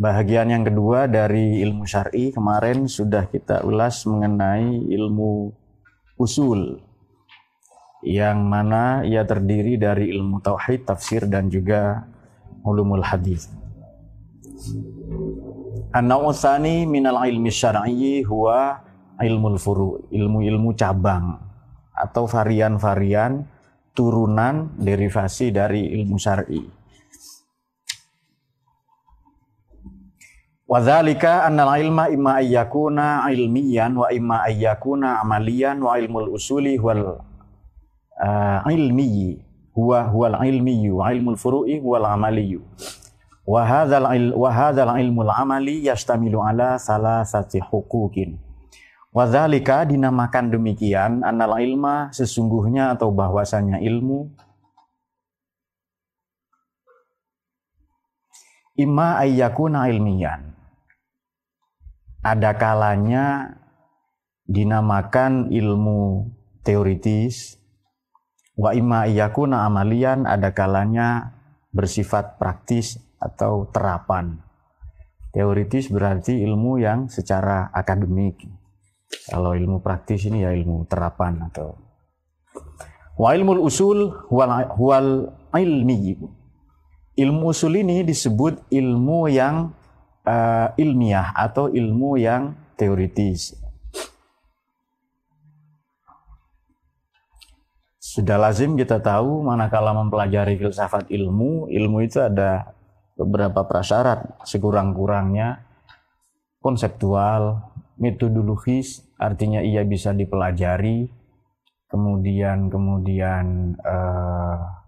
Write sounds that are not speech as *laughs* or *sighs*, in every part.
Bahagian yang kedua dari ilmu syar'i kemarin sudah kita ulas mengenai ilmu usul yang mana ia terdiri dari ilmu tauhid, tafsir dan juga ulumul hadis. An-naw'u tsani minal ilmi syar'i huwa ilmu furu, ilmu-ilmu cabang atau varian-varian turunan derivasi dari ilmu syar'i. Wadzalika annal ilma imma ayyakuna ilmiyan wa imma ayyakuna amaliyan wa ilmul usuli wal uh, ilmi huwa huwal ilmi wa ilmul furu'i huwal amali. Wa hadzal il, ilmul amali yastamilu ala salasati huquqin. Wadzalika dinamakan demikian annal ilma sesungguhnya atau bahwasanya ilmu imma ayyakuna ilmiyan ada kalanya dinamakan ilmu teoritis. Wa imma iyakuna amalian ada kalanya bersifat praktis atau terapan. Teoritis berarti ilmu yang secara akademik. Kalau ilmu praktis ini ya ilmu terapan atau wa ilmu usul wal, wal ilmi. Ilmu usul ini disebut ilmu yang uh, ilmiah atau ilmu yang teoritis. Sudah lazim kita tahu manakala mempelajari filsafat ilmu, ilmu itu ada beberapa prasyarat sekurang-kurangnya konseptual, metodologis, artinya ia bisa dipelajari, kemudian kemudian uh,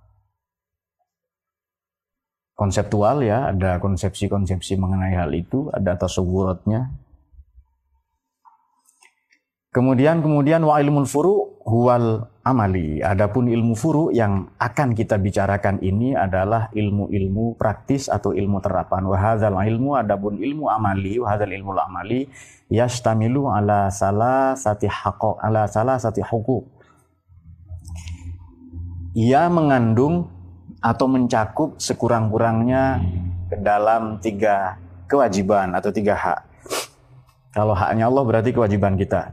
konseptual ya, ada konsepsi-konsepsi mengenai hal itu, ada tasawuratnya. Kemudian kemudian wa ilmu furu huwal amali. Adapun ilmu furu yang akan kita bicarakan ini adalah ilmu-ilmu praktis atau ilmu terapan. Wa hadzal ilmu adapun ilmu amali, wa hadzal ilmu amali yastamilu ala salah sati haqq ala salah huquq. Ia mengandung atau mencakup sekurang-kurangnya ke dalam tiga kewajiban atau tiga hak. Kalau haknya Allah berarti kewajiban kita.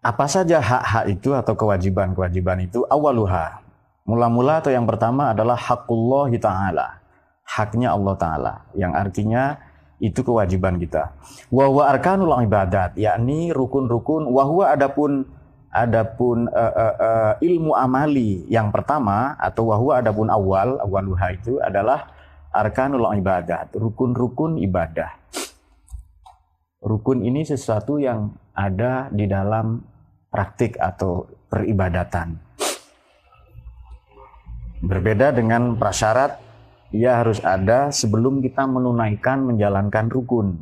Apa saja hak-hak itu atau kewajiban-kewajiban itu? Awaluha. Mula-mula atau yang pertama adalah hakullah ta'ala. Haknya Allah Ta'ala. Yang artinya itu kewajiban kita. Wahwa arkanul ibadat. Yakni rukun-rukun. Wahwa adapun Adapun uh, uh, uh, ilmu amali yang pertama atau wahwa adapun awal awaluha itu adalah arkanul ibadah, rukun-rukun ibadah. Rukun ini sesuatu yang ada di dalam praktik atau peribadatan. Berbeda dengan prasyarat, ia harus ada sebelum kita menunaikan menjalankan rukun.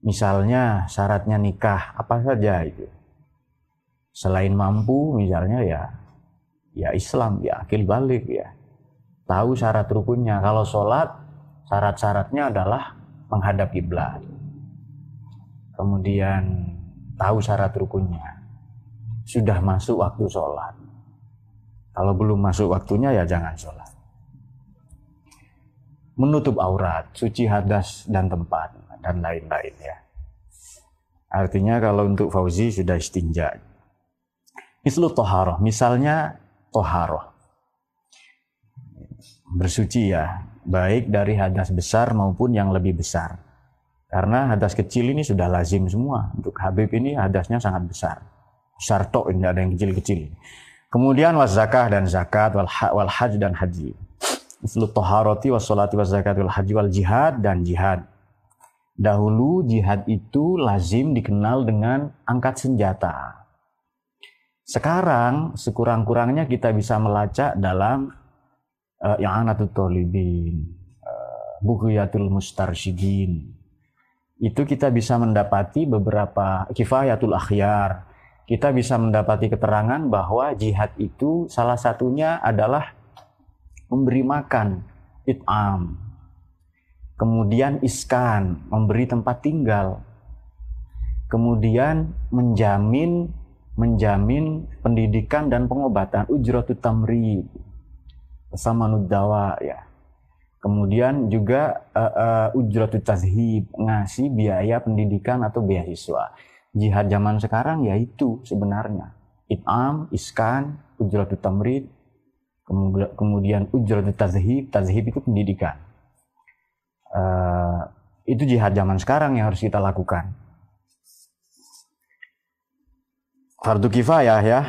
Misalnya syaratnya nikah, apa saja itu? Selain mampu misalnya ya ya Islam ya akil balik ya. Tahu syarat rukunnya. Kalau sholat syarat-syaratnya adalah menghadap kiblat. Kemudian tahu syarat rukunnya. Sudah masuk waktu sholat. Kalau belum masuk waktunya ya jangan sholat. Menutup aurat suci hadas dan tempat dan lain-lain ya. Artinya kalau untuk Fauzi sudah istinja Mislu toharoh, misalnya toharoh. Bersuci ya, baik dari hadas besar maupun yang lebih besar. Karena hadas kecil ini sudah lazim semua. Untuk Habib ini hadasnya sangat besar. Besar tok, tidak ada yang kecil-kecil. Kemudian was zakah dan zakat, wal, ha, wal haj dan haji. Mislu toharoti was salati was zakat wal haji wal jihad dan jihad. Dahulu jihad itu lazim dikenal dengan angkat senjata sekarang sekurang-kurangnya kita bisa melacak dalam uh, yang anatut tolibin, uh, Bughyatul Mustarsyidin. Itu kita bisa mendapati beberapa kifayatul akhyar. Kita bisa mendapati keterangan bahwa jihad itu salah satunya adalah memberi makan, it'am. Kemudian iskan, memberi tempat tinggal. Kemudian menjamin menjamin pendidikan dan pengobatan ujratut tamrid sama nudawa ya. Kemudian juga uh, uh, ujratut tazhib ngasih biaya pendidikan atau beasiswa. Jihad zaman sekarang yaitu sebenarnya. Itam iskan ujratut tamrid kemudian ujratut tazhib tazhib itu pendidikan. Uh, itu jihad zaman sekarang yang harus kita lakukan fardu kifayah ya.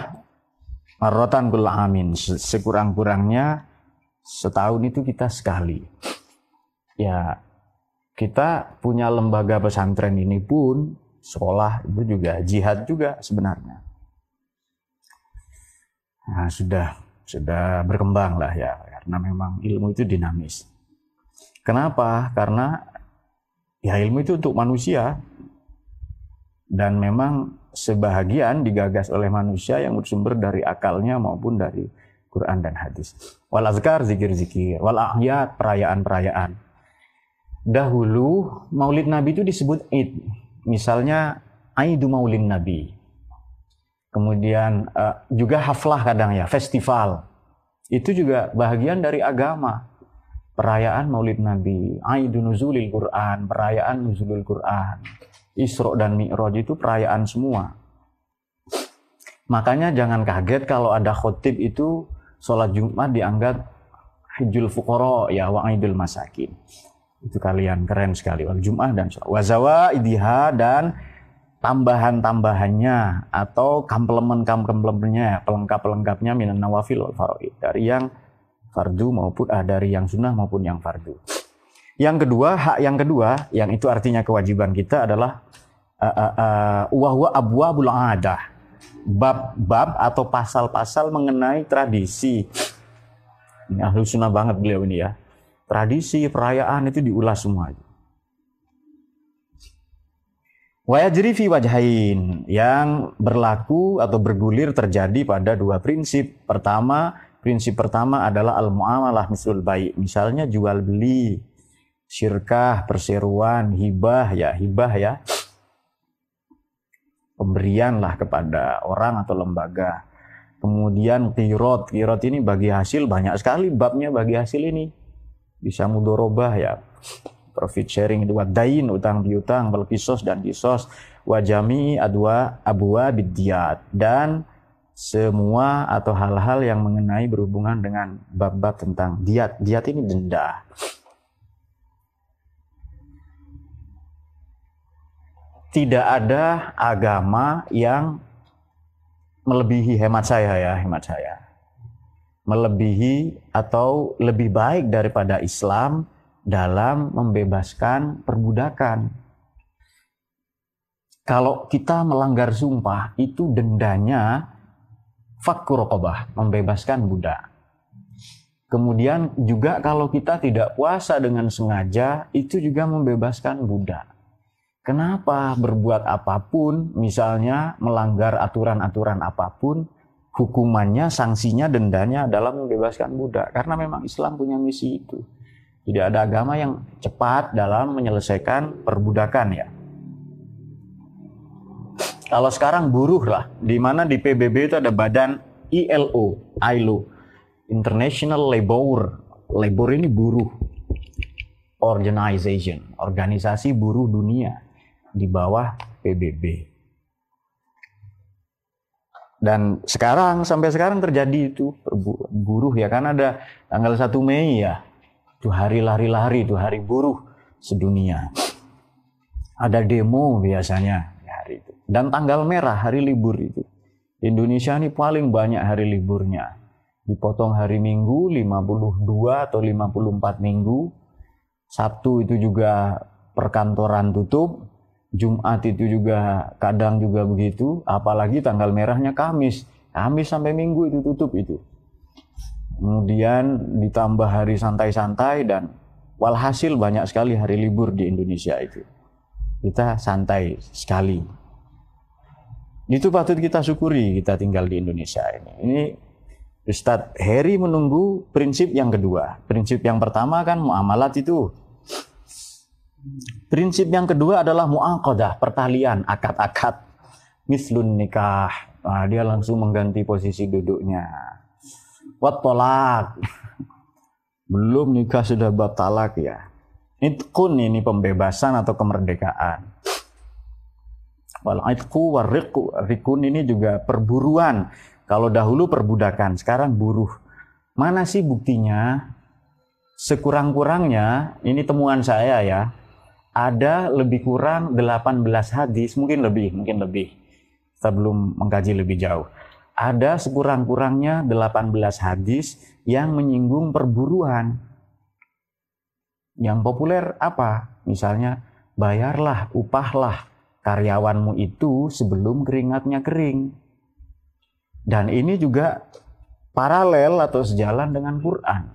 Marrotan kul amin. Sekurang-kurangnya setahun itu kita sekali. Ya kita punya lembaga pesantren ini pun sekolah itu juga jihad juga sebenarnya. Nah sudah sudah berkembang lah ya karena memang ilmu itu dinamis. Kenapa? Karena ya ilmu itu untuk manusia. Dan memang sebahagian digagas oleh manusia yang bersumber dari akalnya maupun dari Quran dan hadis. Wal azkar zikir-zikir, wal ahyat perayaan-perayaan. Dahulu Maulid Nabi itu disebut Id. Misalnya Aidu Maulid Nabi. Kemudian uh, juga haflah kadang ya, festival. Itu juga bahagian dari agama. Perayaan Maulid Nabi, Aidu Nuzulil Quran, perayaan Nuzulul Quran Isra dan Mi'raj itu perayaan semua. Makanya jangan kaget kalau ada khotib itu sholat Jumat dianggap hijul fukoro ya wa idul masakin. Itu kalian keren sekali. Wal Jum'ah dan sholat. Wazawa idiha dan tambahan-tambahannya atau komplemen-komplemennya, pelengkap-pelengkapnya minan nawafil wal faraid. Dari yang fardu maupun ah, dari yang sunnah maupun yang fardu. Yang kedua, hak yang kedua, yang itu artinya kewajiban kita adalah wahwa abwabul adah. Bab-bab atau pasal-pasal mengenai tradisi. Ini ahlu sunnah banget beliau ini ya. Tradisi, perayaan itu diulas semua. Wayajri fi wajhain yang berlaku atau bergulir terjadi pada dua prinsip. Pertama, prinsip pertama adalah al-muamalah misul baik. Misalnya jual beli syirkah, perseruan, hibah ya, hibah ya. Pemberian lah kepada orang atau lembaga. Kemudian kirot, kirot ini bagi hasil banyak sekali babnya bagi hasil ini. Bisa mudorobah ya, profit sharing dua dain utang piutang bal kisos dan kisos wajami adwa abwa bidiat dan semua atau hal-hal yang mengenai berhubungan dengan bab-bab tentang diat diat ini denda tidak ada agama yang melebihi hemat saya ya, hemat saya. Melebihi atau lebih baik daripada Islam dalam membebaskan perbudakan. Kalau kita melanggar sumpah, itu dendanya fakkur membebaskan budak. Kemudian juga kalau kita tidak puasa dengan sengaja, itu juga membebaskan budak. Kenapa berbuat apa pun, misalnya melanggar aturan-aturan apa pun, hukumannya, sanksinya, dendanya adalah membebaskan budak. Karena memang Islam punya misi itu. Tidak ada agama yang cepat dalam menyelesaikan perbudakan ya. Kalau sekarang buruh lah, di mana di PBB itu ada badan ILO, ILO, International Labor. Labor ini buruh organization, organisasi buruh dunia di bawah PBB. Dan sekarang sampai sekarang terjadi itu buruh ya kan ada tanggal 1 Mei ya. Itu hari lari-lari itu hari buruh sedunia. Ada demo biasanya hari itu. Dan tanggal merah hari libur itu. Indonesia ini paling banyak hari liburnya. Dipotong hari Minggu 52 atau 54 minggu. Sabtu itu juga perkantoran tutup, Jumat itu juga kadang juga begitu, apalagi tanggal merahnya Kamis. Kamis sampai Minggu itu tutup itu. Kemudian ditambah hari santai-santai dan Walhasil banyak sekali hari libur di Indonesia itu. Kita santai sekali. Itu patut kita syukuri kita tinggal di Indonesia ini. Ini Ustadz Heri menunggu prinsip yang kedua. Prinsip yang pertama kan muamalat itu. Prinsip yang kedua adalah mu'aqadah, pertalian, akad-akad. Mislun nikah. Nah, dia langsung mengganti posisi duduknya. Wat tolak. *laughs* Belum nikah sudah bab talak ya. Itkun ini pembebasan atau kemerdekaan. Wal itku warriku. Rikun ini juga perburuan. Kalau dahulu perbudakan, sekarang buruh. Mana sih buktinya? Sekurang-kurangnya, ini temuan saya ya, ada lebih kurang 18 hadis, mungkin lebih, mungkin lebih. Kita belum mengkaji lebih jauh. Ada sekurang-kurangnya 18 hadis yang menyinggung perburuan. Yang populer apa? Misalnya, bayarlah, upahlah karyawanmu itu sebelum keringatnya kering. Dan ini juga paralel atau sejalan dengan Quran.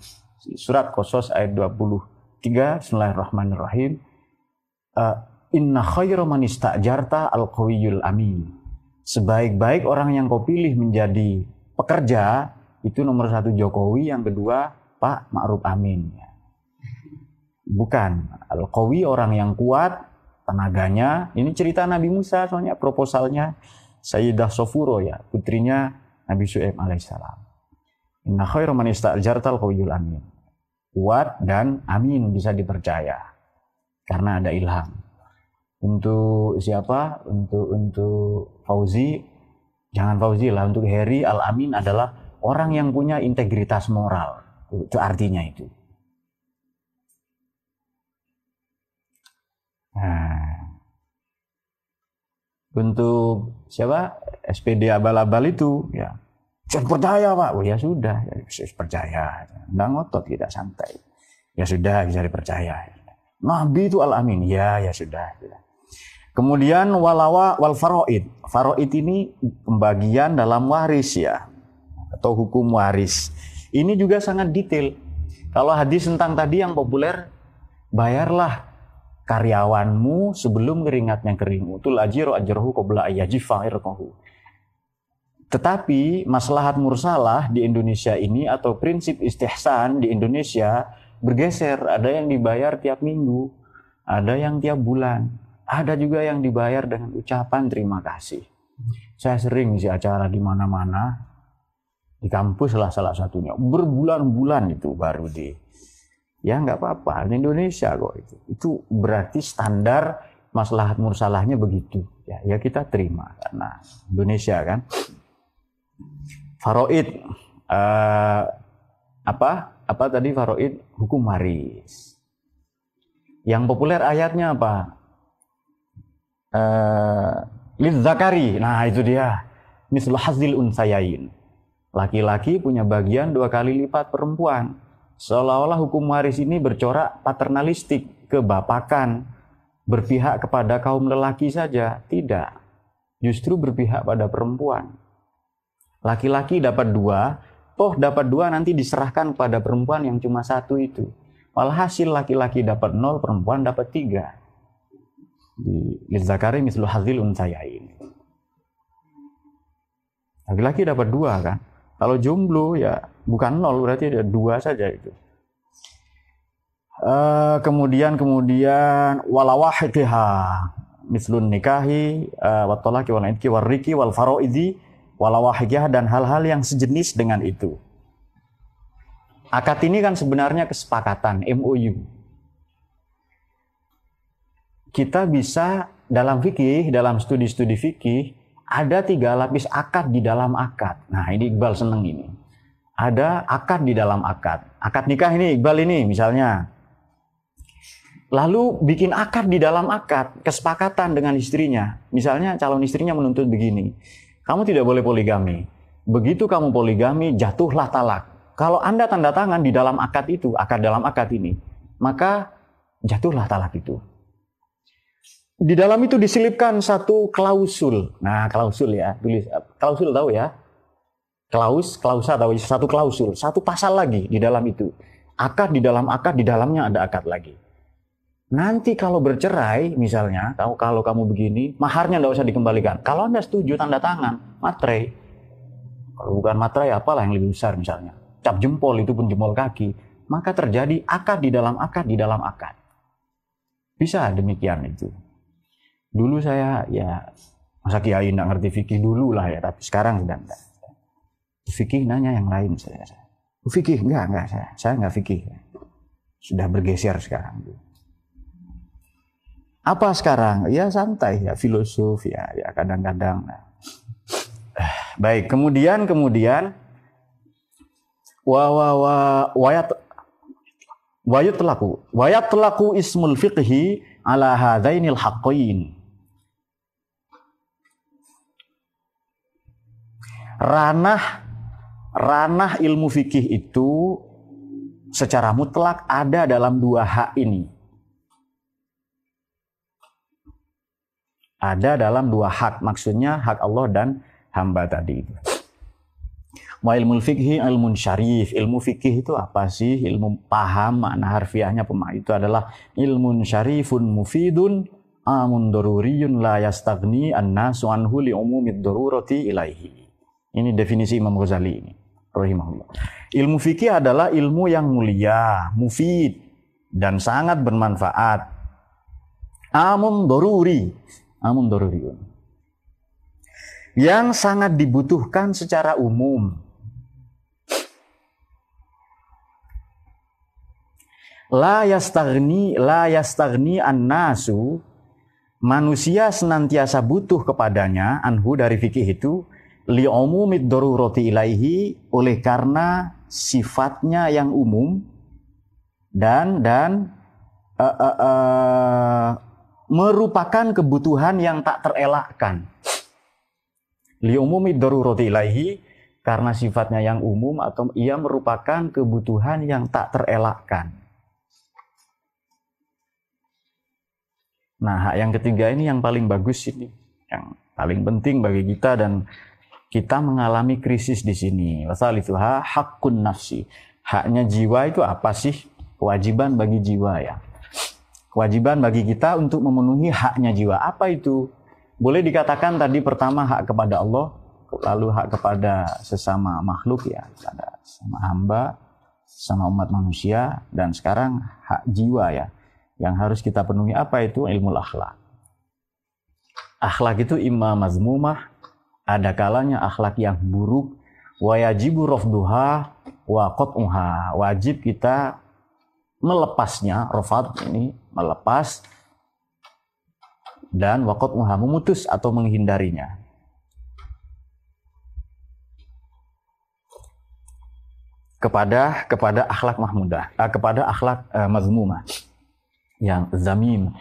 Surat Qasas ayat 23, Bismillahirrahmanirrahim. Uh, Inna khairu man istajarta al amin. Sebaik-baik orang yang kau pilih menjadi pekerja itu nomor satu Jokowi, yang kedua Pak Ma'ruf Amin. Bukan, Al-Qawi orang yang kuat, tenaganya. Ini cerita Nabi Musa, soalnya proposalnya Sayyidah Sofuro ya, putrinya Nabi Su'aib alaihissalam. Inna khairu man ista'jartal qawiyul amin. Kuat dan amin bisa dipercaya. Karena ada ilham. Untuk siapa? Untuk untuk Fauzi, jangan Fauzi lah. Untuk Heri Al-Amin adalah orang yang punya integritas moral. Itu artinya itu. Nah, untuk siapa SPD abal-abal itu ya saya percaya pak oh ya sudah ya, percaya nggak ngotot kita santai ya sudah bisa dipercaya Nabi itu al amin ya ya sudah kemudian walawa wal faroid faroid ini pembagian dalam waris ya atau hukum waris. Ini juga sangat detail. Kalau hadis tentang tadi yang populer, bayarlah karyawanmu sebelum keringatnya kering. Utul ajiru ajruhu qabla. Tetapi maslahat mursalah di Indonesia ini atau prinsip istihsan di Indonesia bergeser. Ada yang dibayar tiap minggu, ada yang tiap bulan, ada juga yang dibayar dengan ucapan terima kasih. Saya sering sih acara di mana-mana, di kampus lah salah satunya berbulan-bulan itu baru di ya nggak apa-apa di Indonesia kok itu itu berarti standar maslahat mursalahnya begitu ya ya kita terima karena Indonesia kan faroid uh, apa apa tadi faroid hukum waris yang populer ayatnya apa uh, zakari nah itu dia mislu hazil unsayain Laki-laki punya bagian dua kali lipat perempuan. Seolah-olah hukum waris ini bercorak paternalistik, kebapakan, berpihak kepada kaum lelaki saja. Tidak. Justru berpihak pada perempuan. Laki-laki dapat dua, toh dapat dua nanti diserahkan kepada perempuan yang cuma satu itu. Walhasil laki-laki dapat nol, perempuan dapat tiga. Di Zakari mislu hazil unsayain. Laki-laki dapat dua kan. Kalau jomblo ya bukan nol berarti ada dua saja itu. Uh, kemudian kemudian walawahidiha mislun nikahi uh, watolaki wal idki warriki wal faroidi walawahidiyah dan hal-hal yang sejenis dengan itu. Akad ini kan sebenarnya kesepakatan MOU. Kita bisa dalam fikih, dalam studi-studi fikih ada tiga lapis akad di dalam akad. Nah ini Iqbal seneng ini. Ada akad di dalam akad. Akad nikah ini Iqbal ini misalnya. Lalu bikin akad di dalam akad, kesepakatan dengan istrinya. Misalnya calon istrinya menuntut begini, kamu tidak boleh poligami. Begitu kamu poligami, jatuhlah talak. Kalau Anda tanda tangan di dalam akad itu, akad dalam akad ini, maka jatuhlah talak itu di dalam itu diselipkan satu klausul. Nah, klausul ya, tulis klausul tahu ya? Klaus, klausa tahu satu klausul, satu pasal lagi di dalam itu. Akad di dalam akad, di dalamnya ada akad lagi. Nanti kalau bercerai, misalnya, kalau, kalau kamu begini, maharnya tidak usah dikembalikan. Kalau Anda setuju, tanda tangan, materai. Kalau bukan materai, apalah yang lebih besar misalnya. Cap jempol itu pun jempol kaki. Maka terjadi akad di dalam akad, di dalam akad. Bisa demikian itu. Dulu saya ya masa kiai nggak ngerti fikih dulu lah ya, tapi sekarang sudah enggak. Fikih nanya yang lain saya. Fikih enggak enggak saya, saya enggak fikih. Sudah bergeser sekarang. Apa sekarang? Ya santai ya filosof ya, ya kadang-kadang. Nah. *sighs* Baik, kemudian kemudian wa wa wa wayat wayat telaku wayat telaku ismul fiqhi ala hadainil haqqain ranah ranah ilmu fikih itu secara mutlak ada dalam dua hak ini. Ada dalam dua hak, maksudnya hak Allah dan hamba tadi itu. Wa ilmu fikih ilmu syarif. Ilmu fikih itu apa sih? Ilmu paham makna harfiahnya pemah itu adalah ilmu syarifun mufidun amun daruriyun la yastagni an-nasu anhu li umumid darurati ilaihi. Ini definisi Imam Ghazali ini rahimahullah. Ilmu fikih adalah ilmu yang mulia, mufid dan sangat bermanfaat. Amun doruri, amun doruriun. Yang sangat dibutuhkan secara umum. La yastagni, la yastagni an-nasu, manusia senantiasa butuh kepadanya, anhu dari fikih itu, li umumid darurati ilaihi oleh karena sifatnya yang umum dan dan uh, uh, uh, merupakan kebutuhan yang tak terelakkan. Li umumid darurati ilaihi karena sifatnya yang umum atau ia merupakan kebutuhan yang tak terelakkan. Nah, yang ketiga ini yang paling bagus ini, yang paling penting bagi kita dan kita mengalami krisis di sini. Wasal itu hakun nafsi. Haknya jiwa itu apa sih? Kewajiban bagi jiwa ya. Kewajiban bagi kita untuk memenuhi haknya jiwa. Apa itu? Boleh dikatakan tadi pertama hak kepada Allah, lalu hak kepada sesama makhluk ya, pada sama hamba, sama umat manusia, dan sekarang hak jiwa ya, yang harus kita penuhi apa itu ilmu akhlak. Akhlak itu imma mazmumah ada kalanya akhlak yang buruk wajibu rafduha wa qat'uha wajib kita melepasnya rafad ini melepas dan waqat'uha memutus atau menghindarinya kepada kepada akhlak mahmudah uh, kepada akhlak uh, mazmumah yang zamim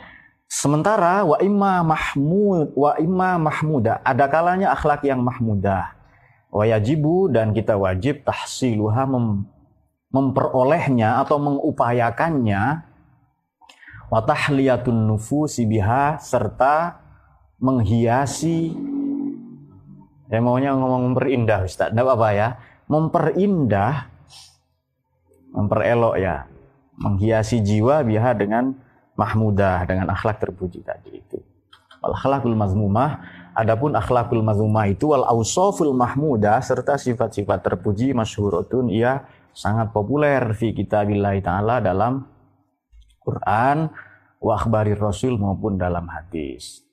Sementara wa imma mahmud wa imma mahmuda ada kalanya akhlak yang mahmudah. Wa yajibu dan kita wajib tahsiluha mem, memperolehnya atau mengupayakannya wa tahliyatun nufusi biha serta menghiasi ya maunya ngomong memperindah Ustaz, enggak apa-apa ya. Memperindah memperelok ya, menghiasi jiwa biha dengan mahmudah dengan akhlak terpuji tadi itu. Al akhlakul mazmumah, adapun akhlakul mazmumah itu wal ausoful mahmudah serta sifat-sifat terpuji masyhuratun ia sangat populer fi kitabillah taala dalam Quran wa akhbarir rasul maupun dalam hadis.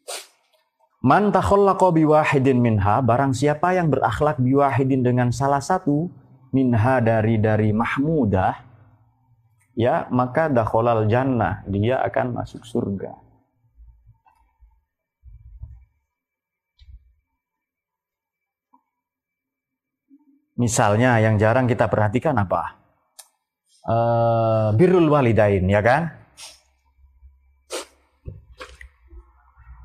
Man takhallaqa biwahidin minha barang siapa yang berakhlak biwahidin dengan salah satu minha dari dari mahmudah ya maka dakholal jannah dia akan masuk surga. Misalnya yang jarang kita perhatikan apa? Uh, birrul walidain ya kan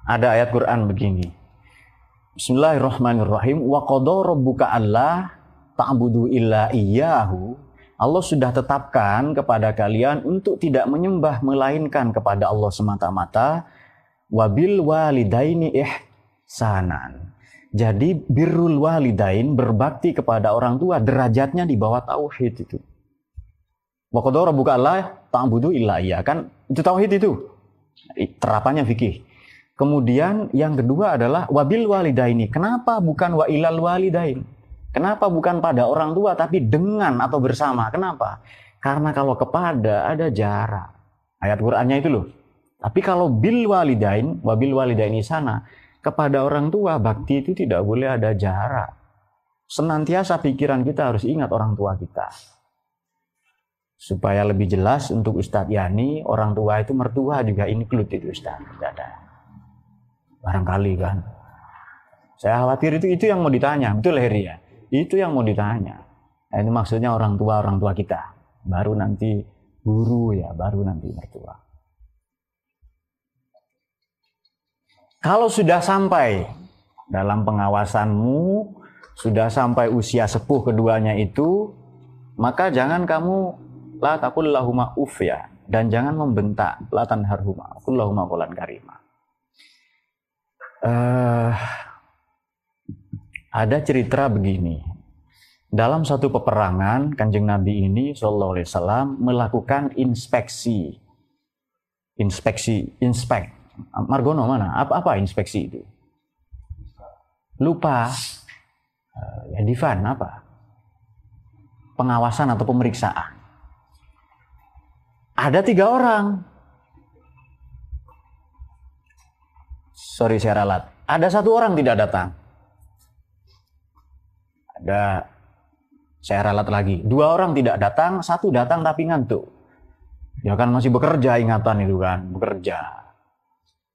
ada ayat Quran begini Bismillahirrahmanirrahim wa qadara rabbuka alla ta'budu illa iyyahu Allah sudah tetapkan kepada kalian untuk tidak menyembah melainkan kepada Allah semata-mata wabil walidaini ihsanan. Jadi birrul walidain berbakti kepada orang tua derajatnya di bawah tauhid itu. Wa buka Allah ta'budu illa iya kan itu tauhid itu. Terapannya fikih. Kemudian yang kedua adalah wabil walidaini. Kenapa bukan wa ilal walidain? Kenapa bukan pada orang tua tapi dengan atau bersama? Kenapa? Karena kalau kepada ada jarak. Ayat Qur'annya itu loh. Tapi kalau bil walidain, wabil walidaini sana, kepada orang tua bakti itu tidak boleh ada jarak. Senantiasa pikiran kita harus ingat orang tua kita. Supaya lebih jelas untuk Ustadz Yani, orang tua itu mertua juga include itu Ustadz. Tidak ada. Barangkali kan. Saya khawatir itu itu yang mau ditanya, betul Heri ya? Itu yang mau ditanya. Nah, ini maksudnya orang tua orang tua kita. Baru nanti guru ya, baru nanti mertua. Kalau sudah sampai dalam pengawasanmu, sudah sampai usia sepuh keduanya itu, maka jangan kamu la takul lahuma uf ya dan jangan membentak la tanharhuma kullahuma qulan karima. Uh, ada cerita begini. Dalam satu peperangan, kanjeng Nabi ini Shallallahu Alaihi Wasallam melakukan inspeksi, inspeksi, inspek. Margono mana? Apa apa inspeksi itu? Lupa. Uh, ya Divan apa? Pengawasan atau pemeriksaan. Ada tiga orang. Sorry saya ralat. Ada satu orang tidak datang ada saya ralat lagi. Dua orang tidak datang, satu datang tapi ngantuk. Ya kan masih bekerja ingatan itu kan, bekerja.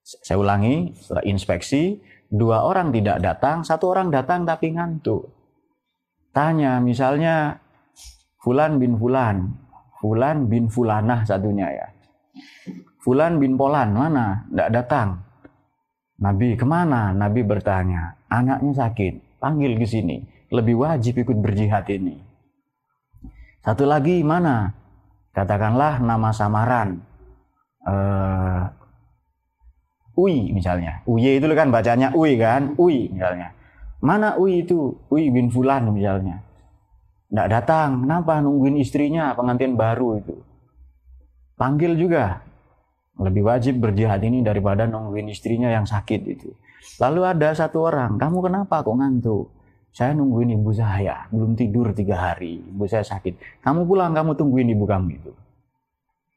Saya ulangi, setelah inspeksi, dua orang tidak datang, satu orang datang tapi ngantuk. Tanya misalnya, Fulan bin Fulan, Fulan bin Fulanah satunya ya. Fulan bin Polan, mana? Tidak datang. Nabi ke mana? Nabi bertanya, anaknya sakit, panggil ke sini lebih wajib ikut berjihad ini. Satu lagi mana? Katakanlah nama samaran. Uh, Ui misalnya. Uye itu kan bacanya Ui kan? Ui misalnya. Mana Ui itu? Ui bin Fulan misalnya. Tidak datang. Kenapa? Nungguin istrinya pengantin baru itu. Panggil juga. Lebih wajib berjihad ini daripada nungguin istrinya yang sakit itu. Lalu ada satu orang, kamu kenapa kok ngantuk? Saya nungguin ibu saya, belum tidur tiga hari, ibu saya sakit. Kamu pulang, kamu tungguin ibu kamu itu.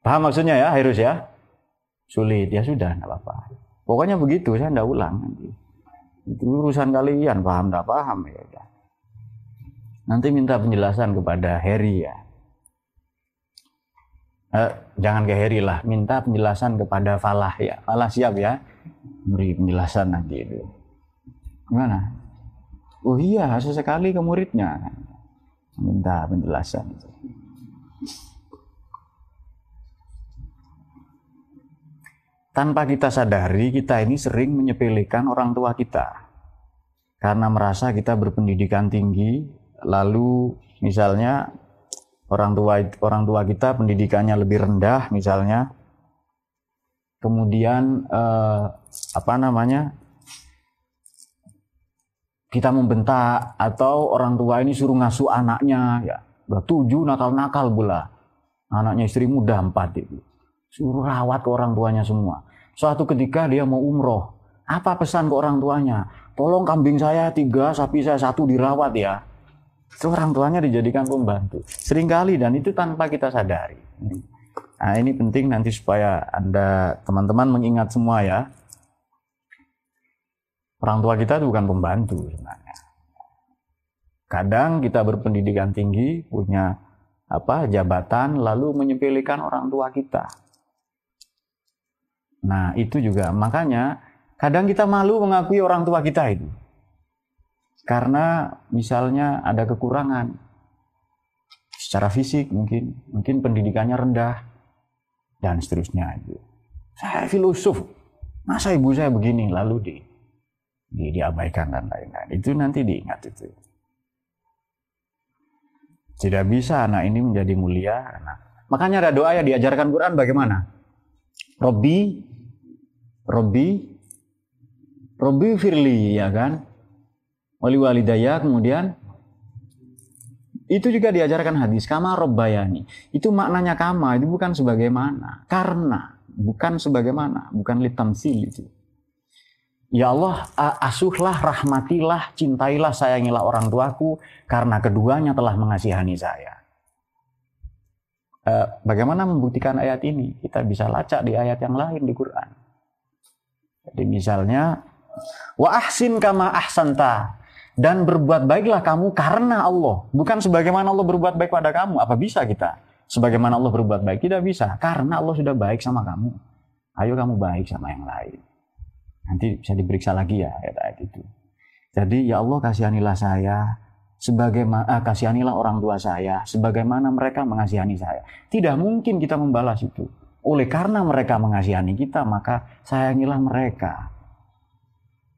Paham maksudnya ya, harus ya? Sulit, ya sudah, nggak apa-apa. Pokoknya begitu, saya nggak ulang nanti. Itu urusan kalian, paham nggak paham ya. Nanti minta penjelasan kepada Harry ya. Eh, jangan ke Harry lah, minta penjelasan kepada Falah ya. Falah siap ya, beri penjelasan nanti itu. Gimana? Oh iya, sesekali ke muridnya. Minta penjelasan. Tanpa kita sadari, kita ini sering menyepelekan orang tua kita. Karena merasa kita berpendidikan tinggi, lalu misalnya orang tua orang tua kita pendidikannya lebih rendah misalnya. Kemudian eh, apa namanya? kita membentak atau orang tua ini suruh ngasuh anaknya ya. Udah tujuh nakal-nakal pula. Anaknya istri muda empat itu suruh rawat ke orang tuanya semua. Suatu ketika dia mau umroh. Apa pesan ke orang tuanya? Tolong kambing saya tiga sapi saya satu dirawat ya itu orang tuanya dijadikan pembantu sering kali dan itu tanpa kita sadari nah ini penting nanti supaya anda teman-teman mengingat semua ya Orang tua kita itu bukan pembantu sebenarnya. Kadang kita berpendidikan tinggi, punya apa jabatan, lalu menyepelekan orang tua kita. Nah itu juga makanya kadang kita malu mengakui orang tua kita itu. Karena misalnya ada kekurangan secara fisik mungkin, mungkin pendidikannya rendah dan seterusnya itu. Saya filosof, masa ibu saya begini lalu di di, diabaikan dan lain-lain. Itu nanti diingat itu. Tidak bisa anak ini menjadi mulia. Nah, makanya ada doa yang diajarkan Quran bagaimana? Robi, Robi, Robi Firli ya kan? Wali walidaya kemudian Itu juga diajarkan hadis kama robbayani. Itu maknanya kama, itu bukan sebagaimana. Karena, bukan sebagaimana, bukan litamsil itu. Ya Allah, asuhlah, rahmatilah, cintailah, sayangilah orang tuaku karena keduanya telah mengasihani saya. Eh, bagaimana membuktikan ayat ini? Kita bisa lacak di ayat yang lain di Quran. Jadi misalnya, wa ahsin kama ahsanta dan berbuat baiklah kamu karena Allah, bukan sebagaimana Allah berbuat baik pada kamu. Apa bisa kita? Sebagaimana Allah berbuat baik tidak bisa, karena Allah sudah baik sama kamu. Ayo kamu baik sama yang lain. Nanti bisa diperiksa lagi ya ayat-ayat itu. Jadi ya Allah kasihanilah saya sebagaimana eh, kasihanilah orang tua saya sebagaimana mereka mengasihani saya. Tidak mungkin kita membalas itu. Oleh karena mereka mengasihani kita, maka sayangilah mereka.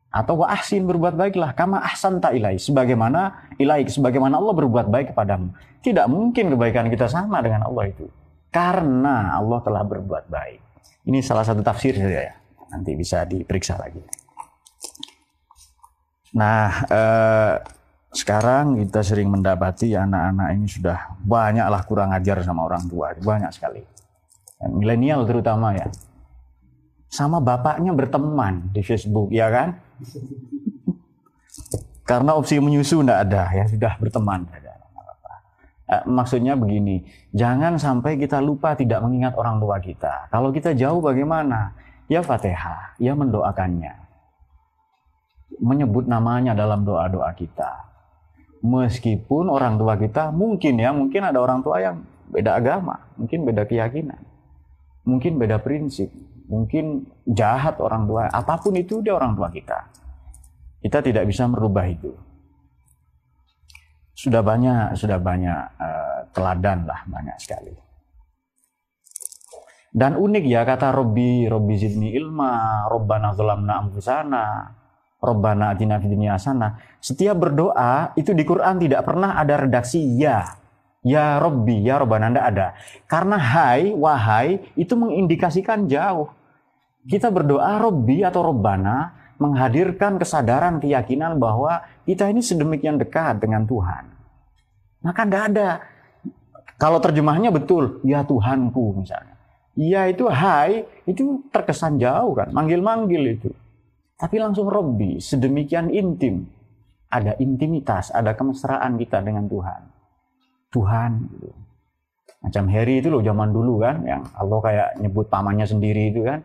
Atau wa ahsin berbuat baiklah kama ahsan ilai sebagaimana ilai sebagaimana Allah berbuat baik kepadamu. Tidak mungkin kebaikan kita sama dengan Allah itu. Karena Allah telah berbuat baik. Ini salah satu tafsir saja ya nanti bisa diperiksa lagi. Nah, eh, sekarang kita sering mendapati anak-anak ini sudah banyaklah kurang ajar sama orang tua, banyak sekali. Milenial terutama ya. Sama bapaknya berteman di Facebook, ya kan? Karena opsi menyusu tidak ada, ya sudah berteman saja. Eh, maksudnya begini, jangan sampai kita lupa tidak mengingat orang tua kita. Kalau kita jauh bagaimana? ya Fatihah, ya mendoakannya. Menyebut namanya dalam doa-doa kita. Meskipun orang tua kita mungkin ya, mungkin ada orang tua yang beda agama, mungkin beda keyakinan, mungkin beda prinsip, mungkin jahat orang tua, apa pun itu dia orang tua kita. Kita tidak bisa merubah itu. Sudah banyak, sudah banyak uh, teladan lah, banyak sekali. Dan unik ya kata Robbi, Robbi zidni ilma, Robbana zulamna amfusana, Robbana atina fidni asana. Setiap berdoa itu di Quran tidak pernah ada redaksi ya. Ya Robbi, ya Robbana anda ada. Karena hai, wahai itu mengindikasikan jauh. Kita berdoa Robbi atau Robbana menghadirkan kesadaran keyakinan bahwa kita ini sedemikian dekat dengan Tuhan. Maka tidak ada. Kalau terjemahnya betul, ya Tuhanku misalnya. Iya itu hai, itu terkesan jauh kan, manggil-manggil itu. Tapi langsung Robbi, sedemikian intim. Ada intimitas, ada kemesraan kita dengan Tuhan. Tuhan gitu. Macam Harry itu loh zaman dulu kan, yang Allah kayak nyebut pamannya sendiri itu kan.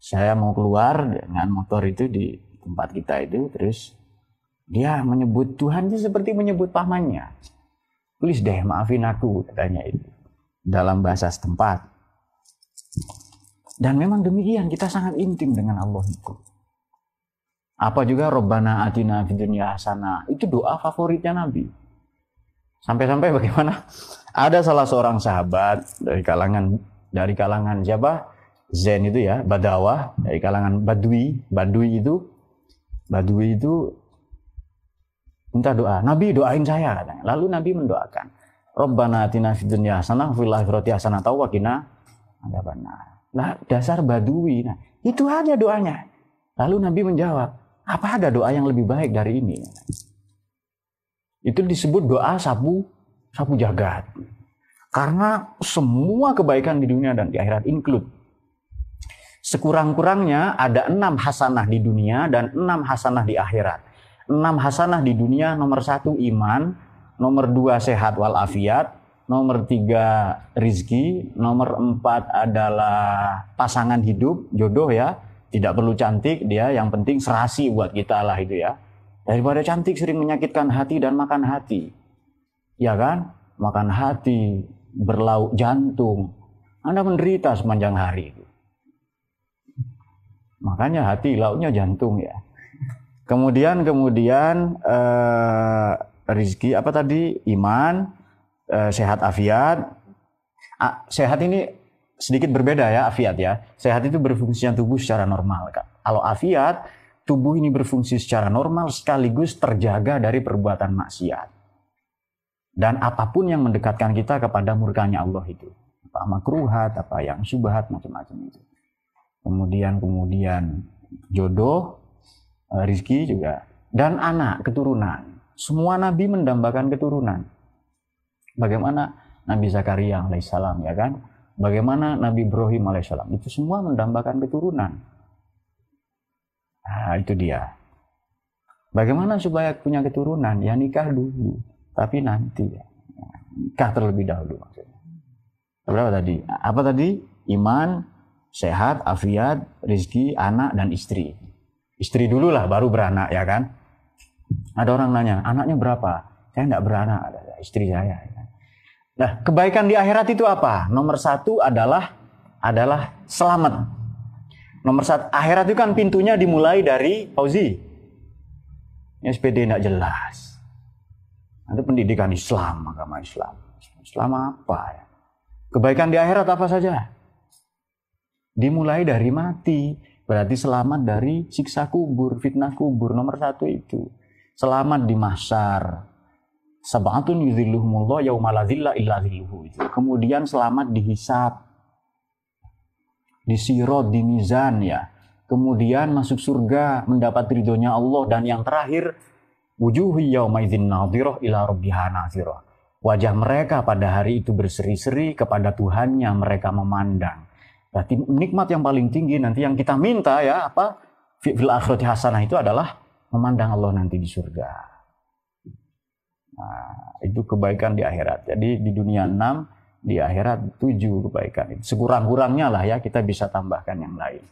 Saya mau keluar dengan motor itu di tempat kita itu, terus dia menyebut Tuhan itu seperti menyebut pamannya. Tulis deh, maafin aku, katanya itu. Dalam bahasa setempat. Dan memang demikian, kita sangat intim dengan Allah itu. Apa juga Robbana atina fid dunya hasana. Itu doa favoritnya Nabi. Sampai-sampai bagaimana? Ada salah seorang sahabat dari kalangan dari kalangan siapa? Zen itu ya, Badawah dari kalangan Badui, Badui itu Badui itu minta doa. Nabi doain saya katanya. Lalu Nabi mendoakan. Robbana atina fid dunya hasanah fil hasanah wa qina adzabannar. Nah, dasar badui. Nah, itu aja doanya. Lalu Nabi menjawab, apa ada doa yang lebih baik dari ini? Itu disebut doa sapu sapu jagat. Karena semua kebaikan di dunia dan di akhirat include. Sekurang-kurangnya ada enam hasanah di dunia dan enam hasanah di akhirat. Enam hasanah di dunia nomor satu iman, nomor dua sehat walafiat, nomor tiga rizki, nomor empat adalah pasangan hidup, jodoh ya, tidak perlu cantik dia, yang penting serasi buat kita lah itu ya. Daripada cantik sering menyakitkan hati dan makan hati, ya kan? Makan hati, berlauk jantung, Anda menderita sepanjang hari. Makanya hati lauknya jantung ya. Kemudian kemudian eh, rizki apa tadi iman, Eh, sehat afiat. Ah, sehat ini sedikit berbeda ya afiat ya. Sehat itu berfungsi tubuh secara normal. Kalau afiat, tubuh ini berfungsi secara normal sekaligus terjaga dari perbuatan maksiat. Dan apa pun yang mendekatkan kita kepada murkanya Allah itu. Apa makruhat, apa yang subhat, macam-macam itu. Kemudian kemudian jodoh, eh, rizki juga. Dan anak, keturunan. Semua nabi mendambakan keturunan Bagaimana Nabi Zakaria alaihissalam ya kan? Bagaimana Nabi Ibrahim alaihissalam itu semua mendambakan keturunan. Nah, itu dia. Bagaimana supaya punya keturunan? Ya nikah dulu, tapi nanti ya. Nikah terlebih dahulu maksudnya. Berapa tadi? Apa tadi? Iman, sehat, afiat, rezeki, anak dan istri. Istri dulu lah, baru beranak ya kan? Ada orang nanya, anaknya berapa? Saya tidak beranak, ada istri saya. Ya kan? Nah, kebaikan di akhirat itu apa? Nomor satu adalah adalah selamat. Nomor satu, akhirat itu kan pintunya dimulai dari Fauzi, SPD tidak jelas. Ada pendidikan Islam, agama Islam. Islam apa ya? Kebaikan di akhirat apa saja? Dimulai dari mati. Berarti selamat dari siksa kubur, fitnah kubur. Nomor satu itu. Selamat di masar. Sabatun yaumaladzilla illa Kemudian selamat dihisap. Di sirot, di mizan ya kemudian masuk surga, mendapat ridhonya Allah dan yang terakhir wujuhi yaumaidzin nadhirah ila rabbiha. Wajah mereka pada hari itu berseri-seri kepada Tuhannya mereka memandang. Berarti nikmat yang paling tinggi nanti yang kita minta ya apa fil akhirati hasanah itu adalah memandang Allah nanti di surga. Nah, itu kebaikan di akhirat. Jadi di dunia enam, di akhirat tujuh kebaikan. Sekurang-kurangnya lah ya kita bisa tambahkan yang lain.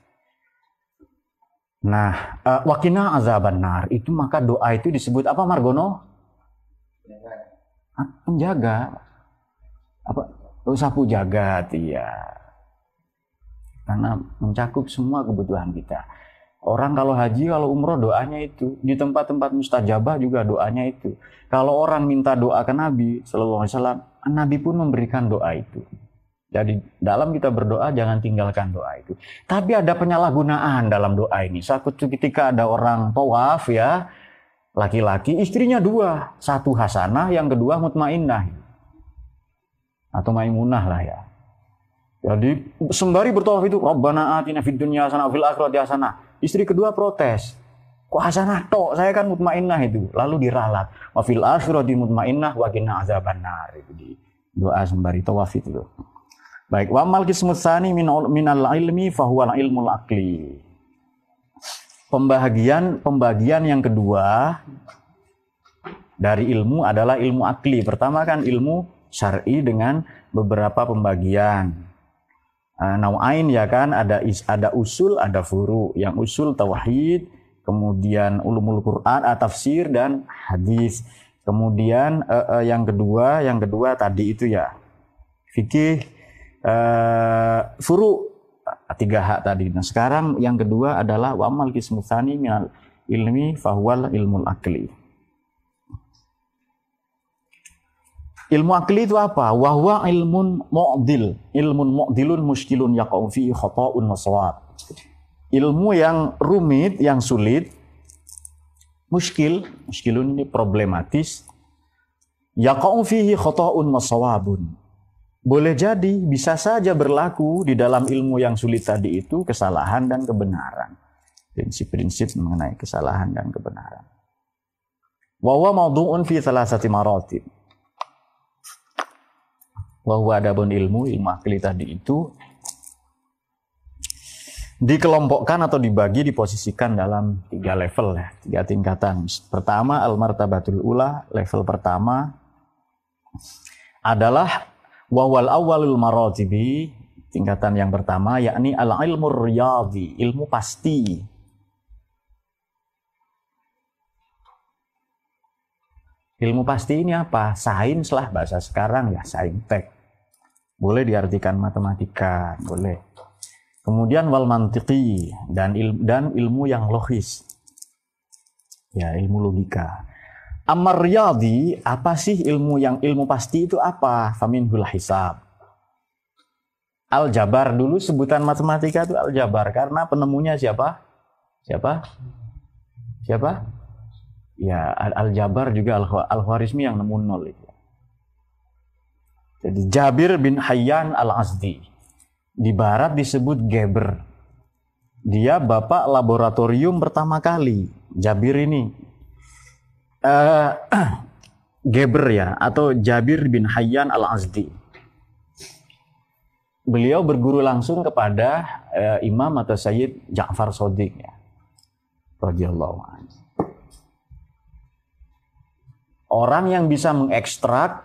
Nah, uh, wakina azaban nar itu maka doa itu disebut apa Margono? Penjaga. Apa? Oh, sapu jagat, iya. Karena mencakup semua kebutuhan kita. Orang kalau haji, kalau umroh doanya itu. Di tempat-tempat mustajabah juga doanya itu. Kalau orang minta doa ke Nabi Sallallahu Alaihi Wasallam, Nabi pun memberikan doa itu. Jadi dalam kita berdoa jangan tinggalkan doa itu. Tapi ada penyalahgunaan dalam doa ini. Satu ketika ada orang tawaf ya, laki-laki istrinya dua, satu hasanah, yang kedua mutmainnah atau maimunah lah ya. Jadi sembari bertawaf itu Rabbana atina fid dunya hasanah fil akhirati hasanah. Istri kedua protes. Kok hasanah tok? Saya kan mutmainnah itu. Lalu diralat. Wa fil akhirati mutmainnah wa qina azabannar itu di doa sembari tawaf itu. Baik, wa mal kismutsani minal ilmi fahuwa ilmul akli. Pembagian pembagian yang kedua dari ilmu adalah ilmu akli. Pertama kan ilmu syar'i dengan beberapa pembagian. Uh, ya kan ada is, ada usul, ada furu. Yang usul tauhid, kemudian ulumul Quran, tafsir dan hadis. Kemudian uh, uh, yang kedua, yang kedua tadi itu ya fikih, uh, furu tiga hak tadi. Nah sekarang yang kedua adalah wamal kismutsani minal ilmi fahwal ilmul akli. Ilmu akli itu apa? Wahwa ilmun mu'dil. Ilmun mu'dilun muskilun yaqa'u fihi khata'un wasawab. Ilmu yang rumit, yang sulit, muskil, muskilun ini problematis. Yaqa'u fihi khata'un wasawabun boleh jadi bisa saja berlaku di dalam ilmu yang sulit tadi itu kesalahan dan kebenaran. Prinsip-prinsip mengenai kesalahan dan kebenaran. Wawa maudu'un fi salasati maratib. Wawa adabun ilmu, ilmu akli tadi itu dikelompokkan atau dibagi, diposisikan dalam tiga level ya, tiga tingkatan. Pertama, al-martabatul ula, level pertama adalah Wawal awalul maratibi tingkatan yang pertama yakni al ilmu riyadhi, ilmu pasti. Ilmu pasti ini apa? Sains lah bahasa sekarang ya, saintek. Boleh diartikan matematika, boleh. Kemudian wal mantiki dan ilmu, dan ilmu yang logis. Ya, ilmu logika. Amar riyadi, apa sih ilmu yang ilmu pasti itu apa? Faminhul hisab. Al-Jabar dulu sebutan matematika itu Al-Jabar karena penemunya siapa? Siapa? Siapa? Ya, Al-Jabar juga Al-Khwarizmi yang nemu nol itu. Jadi Jabir bin Hayyan Al-Azdi. Di barat disebut Geber. Dia bapak laboratorium pertama kali. Jabir ini uh, *clears throat* Geber ya atau Jabir bin Hayyan al-Azdi. Beliau berguru langsung kepada uh, Imam atau Sayyid Ja'far Sodik ya. Radhiyallahu anhu. Orang yang bisa mengekstrak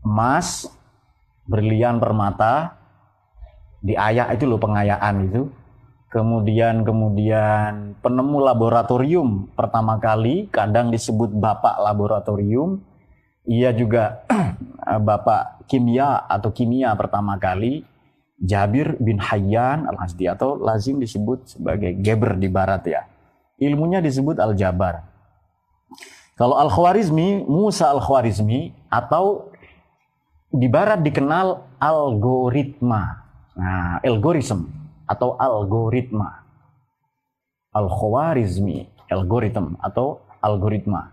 emas, berlian, permata di ayak itu loh pengayaan itu. Kemudian kemudian penemu laboratorium pertama kali kadang disebut bapak laboratorium. Ia juga *clears throat* bapak kimia atau kimia pertama kali Jabir bin Hayyan al-Hasdi atau lazim disebut sebagai Geber di barat ya. Ilmunya disebut al-Jabar. Kalau Al-Khwarizmi, Musa Al-Khwarizmi atau di barat dikenal algoritma. Nah, algoritma atau algoritma. Al-Khwarizmi, algoritma atau algoritma.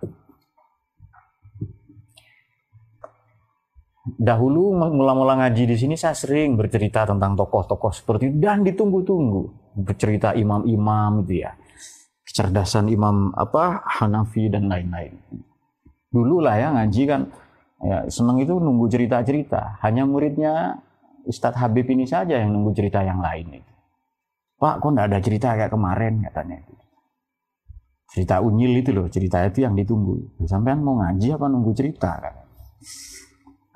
Dahulu mula-mula ngaji di sini saya sering bercerita tentang tokoh-tokoh seperti itu dan ditunggu-tunggu bercerita imam-imam itu ya kecerdasan imam apa Hanafi dan lain-lain. Dulu lah ya ngaji kan ya seneng itu nunggu cerita-cerita. Hanya muridnya Ustadz Habib ini saja yang nunggu cerita yang lain itu. Pak, kok enggak ada cerita kayak kemarin katanya itu. Cerita unyil itu loh, cerita itu yang ditunggu. Sampai mau ngaji apa nunggu cerita kan?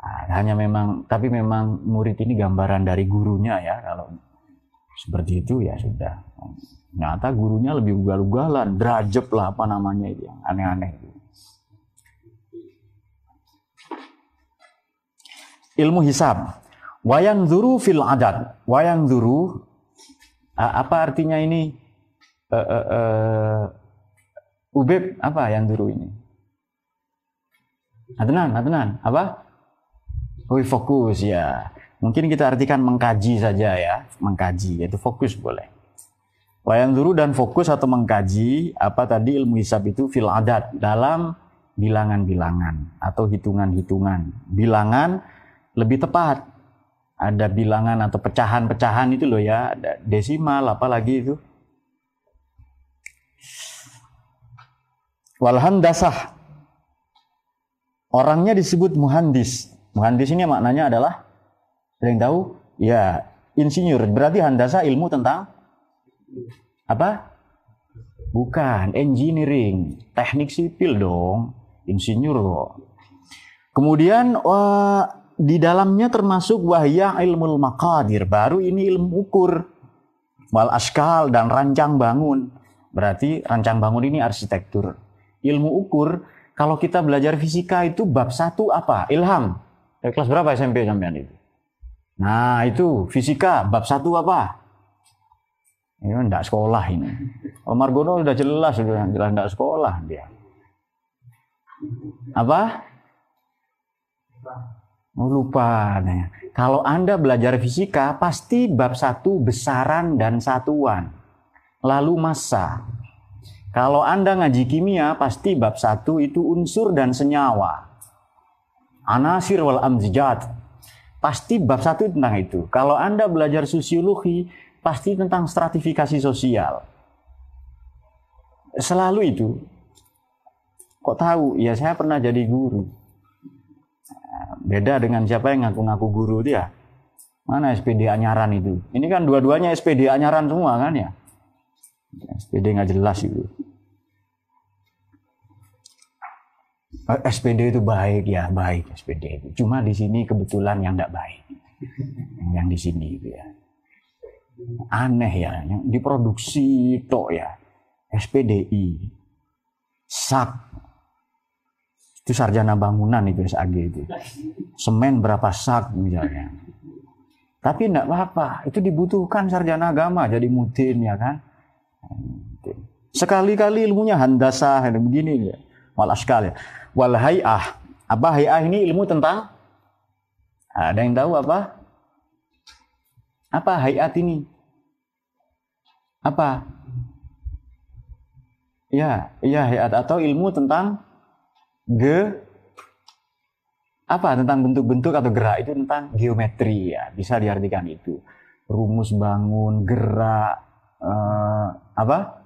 Nah, hanya memang, tapi memang murid ini gambaran dari gurunya ya. Kalau seperti itu ya sudah. Nyata gurunya lebih ugal-ugalan, derajat lah apa namanya itu yang aneh-aneh. Ilmu hisab. Wayang duru fil adat. Wayang duru, apa artinya ini? Uh, uh, uh, Ubeb, apa yang duru ini? Adnan, Adnan, apa? Wih fokus ya. Mungkin kita artikan mengkaji saja ya, mengkaji yaitu fokus boleh. Wayang dulu dan fokus atau mengkaji apa tadi ilmu hisab itu fil adat dalam bilangan-bilangan atau hitungan-hitungan. Bilangan lebih tepat. Ada bilangan atau pecahan-pecahan itu loh ya, ada desimal apalagi itu. Walhandasah. Orangnya disebut muhandis. Muhandis ini maknanya adalah ada yang tahu? Ya, insinyur. Berarti handasa ilmu tentang apa? Bukan, engineering, teknik sipil dong, insinyur kok. Kemudian wah, di dalamnya termasuk wahya ilmu maqadir, baru ini ilmu ukur, wal askal dan rancang bangun. Berarti rancang bangun ini arsitektur. Ilmu ukur, kalau kita belajar fisika itu bab satu apa? Ilham. Eh, kelas berapa SMP sampean itu? Nah, itu fisika bab satu apa? Ini enggak sekolah ini. Omar Gono sudah jelas sudah jelas enggak sekolah dia. Apa? Oh, lupa. Nah, kalau Anda belajar fisika, pasti bab satu besaran dan satuan. Lalu massa. Kalau Anda ngaji kimia, pasti bab satu itu unsur dan senyawa anasir wal amzijat. Pasti bab satu tentang itu. Kalau Anda belajar sosiologi, pasti tentang stratifikasi sosial. Selalu itu. Kok tahu? Ya saya pernah jadi guru. Beda dengan siapa yang ngaku-ngaku guru dia. Mana SPD Anyaran itu? Ini kan dua-duanya SPD Anyaran semua kan ya? SPD nggak jelas itu. SPD itu baik ya baik SPD itu cuma di sini kebetulan yang tidak baik yang di sini itu ya aneh ya yang diproduksi tok ya SPDI sak itu sarjana bangunan itu SAG itu semen berapa sak misalnya tapi tidak apa-apa itu dibutuhkan sarjana agama jadi mutin ya kan sekali-kali ilmunya handasah begini ya wal askal ya wal hay'ah. Apa hay'ah ini ilmu tentang? Ada yang tahu apa? Apa hayat ini? Apa? Ya, ya hayat atau ilmu tentang ge apa tentang bentuk-bentuk atau gerak itu tentang geometri ya bisa diartikan itu rumus bangun gerak uh, apa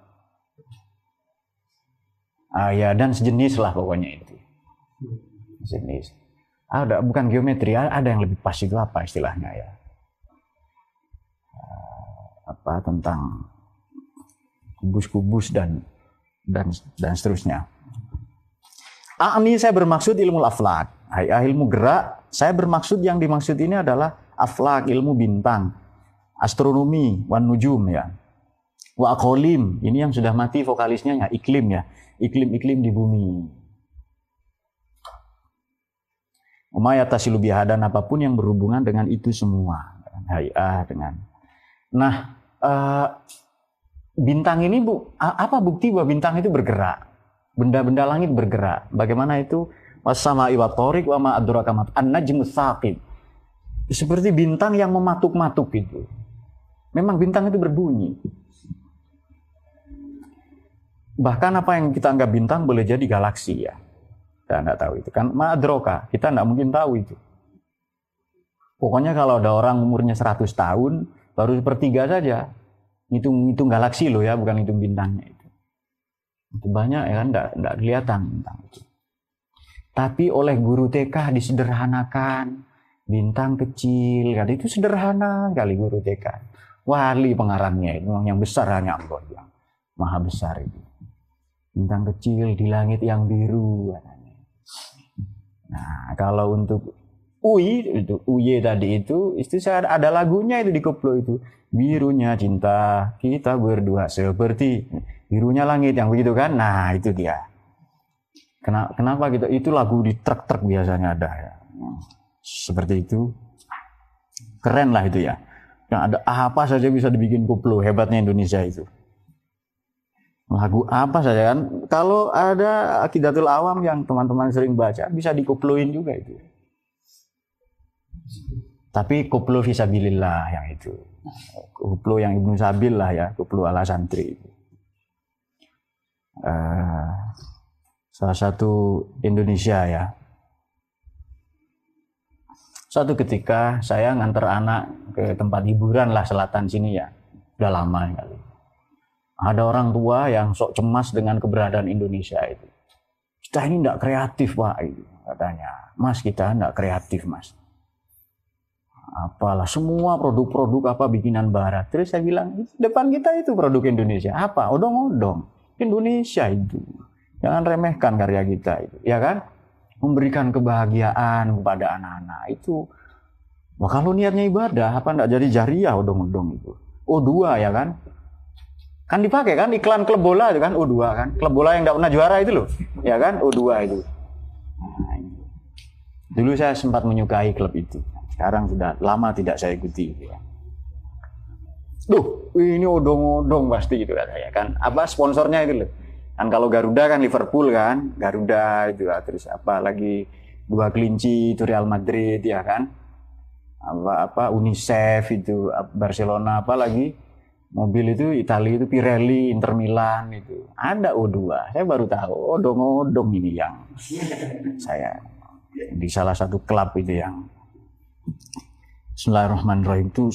ah ya dan sejenis lah pokoknya itu Sini. Ada bukan geometri, ada yang lebih pas itu apa istilahnya ya? Apa tentang kubus-kubus dan dan dan seterusnya. Ah, ini saya bermaksud ilmu aflak. Hai, ah, ilmu gerak, saya bermaksud yang dimaksud ini adalah aflak, ilmu bintang, astronomi, wan nujum ya. Wa akolim, ini yang sudah mati vokalisnya ya, iklim ya. Iklim-iklim di bumi. Umayatasilu bihadan apa pun yang berhubungan dengan itu semua. Hayah dengan. Nah, uh, bintang ini bu, apa bukti bahwa bintang itu bergerak? benda-benda langit bergerak. Bagaimana itu? Wasama iwatorik wa ma'adurakamat an-najmu saqib. Seperti bintang yang mematuk-matuk itu. Memang bintang itu berbunyi. Bahkan apa yang kita anggap bintang boleh jadi galaksi ya. Kita nggak tahu itu kan. Ma'adroka, kita nggak mungkin tahu itu. Pokoknya kalau ada orang umurnya 100 tahun, baru sepertiga saja. Hitung-hitung galaksi loh ya, bukan hitung bintangnya itu. Banyak ya kan tidak kelihatan bintang itu. Tapi oleh guru TK disederhanakan. Bintang kecil kan? Itu sederhana kali guru TK wali pengarangnya itu yang besar hanya Allah yang maha besar itu. Bintang kecil di langit yang biru katanya. Nah kalau untuk UI itu UY tadi itu itu saya ada lagunya itu di koplo itu. Birunya cinta kita berdua seperti birunya langit yang begitu kan? Nah itu dia. Kenapa, gitu? Itu lagu di truk-truk biasanya ada ya. Seperti itu. Keren lah itu ya. Yang ada apa saja bisa dibikin koplo hebatnya Indonesia itu. Lagu apa saja kan? Kalau ada akidatul awam yang teman-teman sering baca bisa dikoploin juga itu tapi koplo visabilillah yang itu koplo yang Ibnu Sabil lah ya koplo ala santri uh, salah satu Indonesia ya. Suatu ketika saya nganter anak ke tempat hiburan lah selatan sini ya. Udah lama kali. Ada orang tua yang sok cemas dengan keberadaan Indonesia itu. Kita ini tidak kreatif pak, katanya. Mas kita tidak kreatif mas. Apalah semua produk-produk apa bikinan Barat. Terus saya bilang depan kita itu produk Indonesia. Apa? Odong-odong. Indonesia itu. Jangan remehkan karya kita itu, ya kan? Memberikan kebahagiaan kepada anak-anak itu. Wah kalau niatnya ibadah, apa enggak jadi jariah odong-odong itu? Oh dua ya kan? Kan dipakai kan iklan klub bola itu kan O2 kan? Klub bola yang enggak pernah juara itu loh. Ya kan? O2 itu. Nah, itu. Dulu saya sempat menyukai klub itu. Sekarang sudah lama tidak saya ikuti. Gitu ya. Duh ini odong-odong pasti gitu katanya kan? Apa sponsornya itu loh? Kan kalau Garuda kan Liverpool kan? Garuda itu ya. terus apa lagi? Dua kelinci itu Real Madrid ya kan? Apa apa UNICEF itu Barcelona apa lagi? Mobil itu Italia itu Pirelli Inter Milan itu. Ada O2 saya baru tahu odong-odong ini yang *laughs* saya di salah satu klub itu yang Bismillahirrahmanirrahim. Itu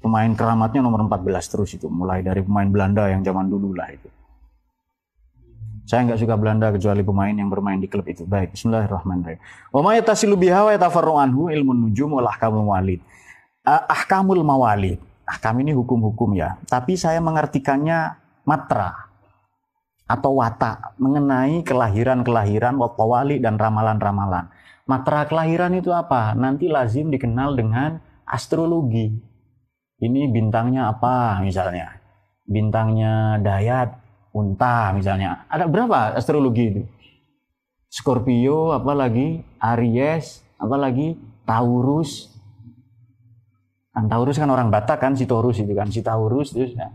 pemain keramatnya nomor 14 terus itu. Mulai dari pemain Belanda yang zaman dulu lah itu. Saya nggak suka Belanda kecuali pemain yang bermain di klub itu. Baik Bismillahirrahmanirrahim. Wa ma yatasilu biha wa yatafarru anhu ilmu nujum wal ahkamul mawalid ahkamul mawalid. Ahkam ini hukum-hukum ya. Tapi saya mengartikannya matra atau watak mengenai kelahiran-kelahiran wali dan ramalan-ramalan matra kelahiran itu apa? Nanti lazim dikenal dengan astrologi. Ini bintangnya apa misalnya? Bintangnya Dayat unta misalnya. Ada berapa astrologi itu? Scorpio apalagi? Aries apalagi? Taurus. Kan Taurus kan orang Batak kan si Taurus itu kan si Taurus terus ya.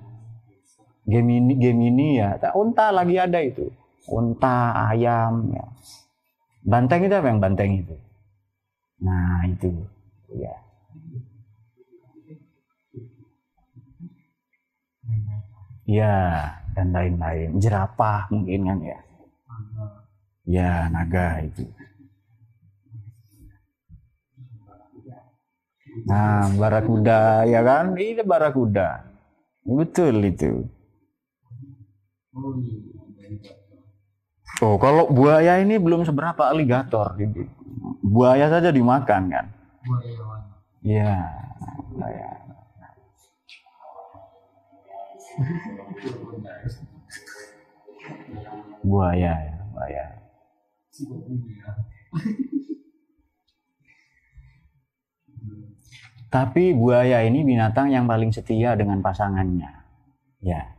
Gemini Gemini ya. Unta lagi ada itu. Unta ayam ya banteng itu apa yang banteng itu? Nah itu. Ya. Ya dan lain-lain. Jerapah mungkin kan ya? Ya naga itu. Nah barakuda ya kan? Ini barakuda. Betul itu. Oh, kalau buaya ini belum seberapa aligator. Buaya saja dimakan kan? Buaya. Iya. Buaya. buaya ya, buaya. Tapi buaya ini binatang yang paling setia dengan pasangannya. Ya.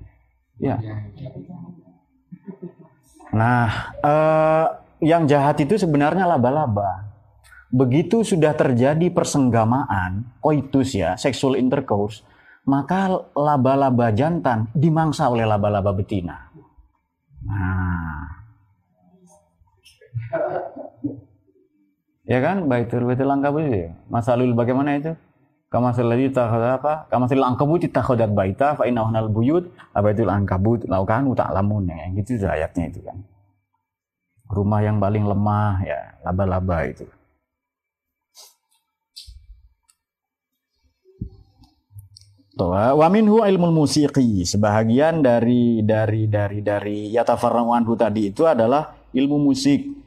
Ya. Nah, eh, yang jahat itu sebenarnya laba-laba. Begitu sudah terjadi persenggamaan, koitus ya, sexual intercourse, maka laba-laba jantan dimangsa oleh laba-laba betina. Nah. Ya kan, baitul baitul langka itu. Masalul bagaimana itu? Kamasil ladzi takhadha apa? Kamasil ankabut takhadat baita fa inna ahnal buyut abaitul ankabut laukan ta'lamun ya. Gitu ayatnya itu kan. Rumah yang paling lemah ya laba-laba itu. Wa minhu ilmu musiqi. Sebahagian dari dari dari dari yatafarra'u anhu tadi itu adalah ilmu musik.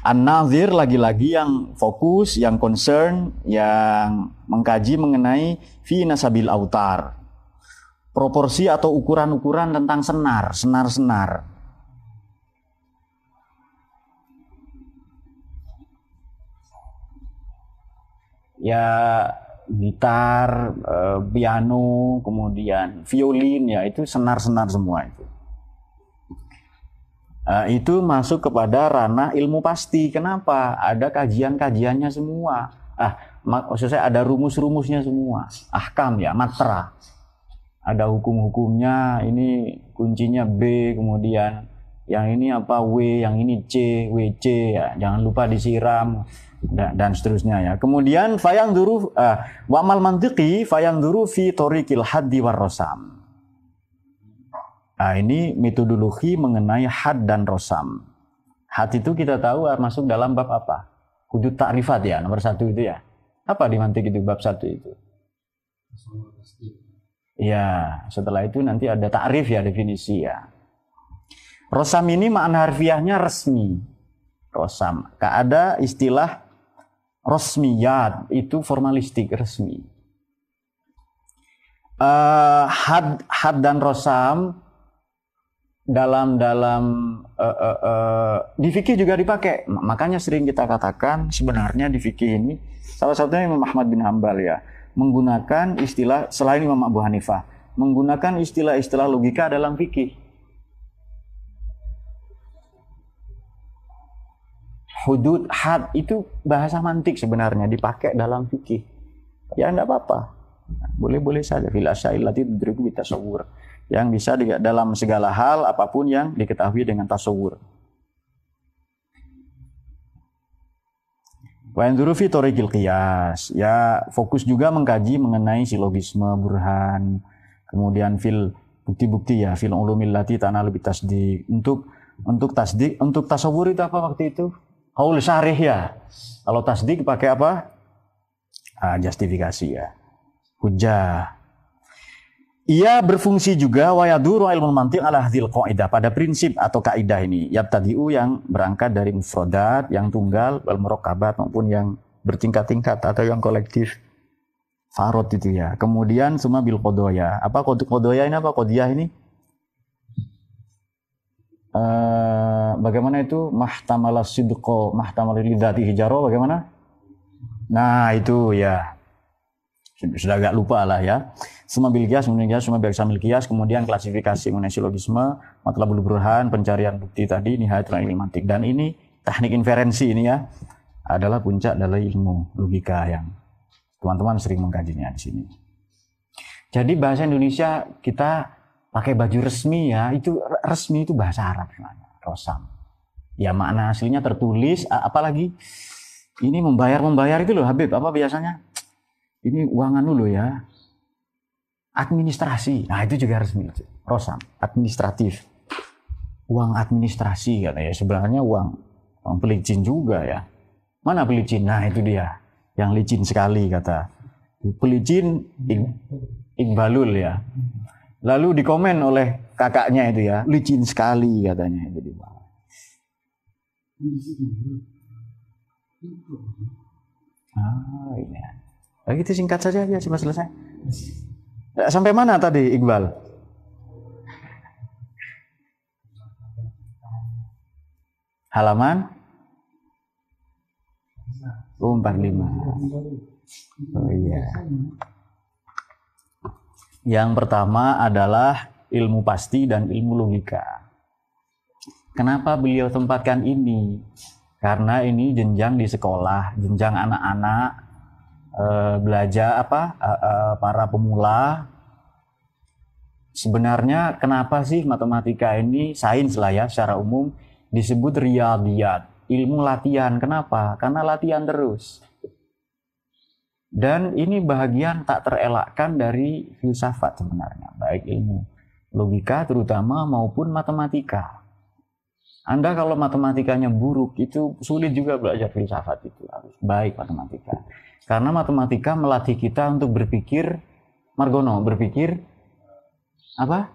An-Nazir lagi-lagi yang fokus, yang concern, yang mengkaji mengenai fi nasabil autar. Proporsi atau ukuran-ukuran tentang senar, senar-senar. Ya gitar, eh, piano, kemudian violin ya itu senar-senar semua itu. Uh, itu masuk kepada ranah ilmu pasti. Kenapa? Ada kajian-kajiannya semua. Ah, maksud saya ada rumus-rumusnya semua. Ahkam ya, matra. Ada hukum-hukumnya, ini kuncinya B, kemudian yang ini apa W, yang ini C, WC ya. Jangan lupa disiram dan, dan seterusnya ya. Kemudian fayang duru uh, wa mal mantiqi fayang duru fi tariqil haddi warrosam. Nah, ini metodologi mengenai had dan rosam. Had itu kita tahu masuk dalam bab apa? Kudut takrifat ya, nomor satu itu ya. Apa di mantik itu bab satu itu? Ya, setelah itu nanti ada takrif ya, definisi ya. Rosam ini makna harfiahnya resmi. Rosam. Ada istilah rosmiyat, itu formalistik, resmi. Uh, had, had dan rosam dalam dalam uh, uh, uh, di fikih juga dipakai. Makanya sering kita katakan sebenarnya di fikih ini salah satunya Imam Ahmad bin Hambal ya menggunakan istilah selain Imam Abu Hanifah menggunakan istilah-istilah logika dalam fikih. Hudud had itu bahasa mantik sebenarnya dipakai dalam fikih. Ya enggak apa-apa. Boleh-boleh saja fil asya'ilati tudriku bitasawur yang bisa di, dalam segala hal apa pun yang diketahui dengan tasawur. Wa fi tariqil qiyas. Ya, fokus juga mengkaji mengenai silogisme burhan, kemudian fil bukti-bukti ya, fil ulumil lati tanah lebih tasdik. Untuk untuk tasdik, untuk tasawur itu apa waktu itu? Qaul syarih ya. Kalau tasdik pakai apa? Ah, justifikasi ya. Hujah. Ia berfungsi juga wayaduru ilmu mantiq ala hadhil qaidah pada prinsip atau kaidah ini. Yabtadi'u yang berangkat dari mufradat, yang tunggal, wal murakabat maupun yang bertingkat-tingkat atau yang kolektif. Farod itu ya. Kemudian semua bil kodoya. Apa kodoya ini apa kodiyah ini? Uh, bagaimana itu mahtamala sidqo mahtamala lidati hijaro bagaimana? Nah itu ya sudah agak lupa lah ya. Semua bil kias, kemudian kias, semua sambil kias, kemudian klasifikasi mengenai silogisme, matlabul burhan, pencarian bukti tadi, nihayatul ilmantik. Dan ini teknik inferensi ini ya, adalah puncak dari ilmu logika yang teman-teman sering mengkajinya di sini. Jadi bahasa Indonesia kita pakai baju resmi ya, itu resmi itu bahasa Arab sebenarnya, rosam. Ya makna aslinya tertulis, apalagi ini membayar membayar itu loh Habib, apa biasanya? ini uangan dulu ya. Administrasi, nah itu juga resmi. Rosam, administratif. Uang administrasi katanya, sebenarnya uang, uang pelicin juga ya. Mana pelicin? Nah itu dia, yang licin sekali kata. Pelicin Iqbalul ya. Lalu dikomen oleh kakaknya itu ya, licin sekali katanya itu di bawah. Ah, ini. Nah, itu singkat saja ya, cuma selesai. Sampai mana tadi Iqbal? Halaman? Oh, 45. Oh iya. Yang pertama adalah ilmu pasti dan ilmu logika. Kenapa beliau tempatkan ini? Karena ini jenjang di sekolah, jenjang anak-anak e, belajar apa e, e, para pemula. Sebenarnya kenapa sih matematika ini sains lah ya secara umum disebut riyadiyat, ilmu latihan. Kenapa? Karena latihan terus. Dan ini bahagian tak terelakkan dari filsafat sebenarnya, baik ilmu logika terutama maupun matematika. Anda kalau matematikanya buruk itu sulit juga belajar filsafat itu harus baik matematika. Karena matematika melatih kita untuk berpikir Margono berpikir apa?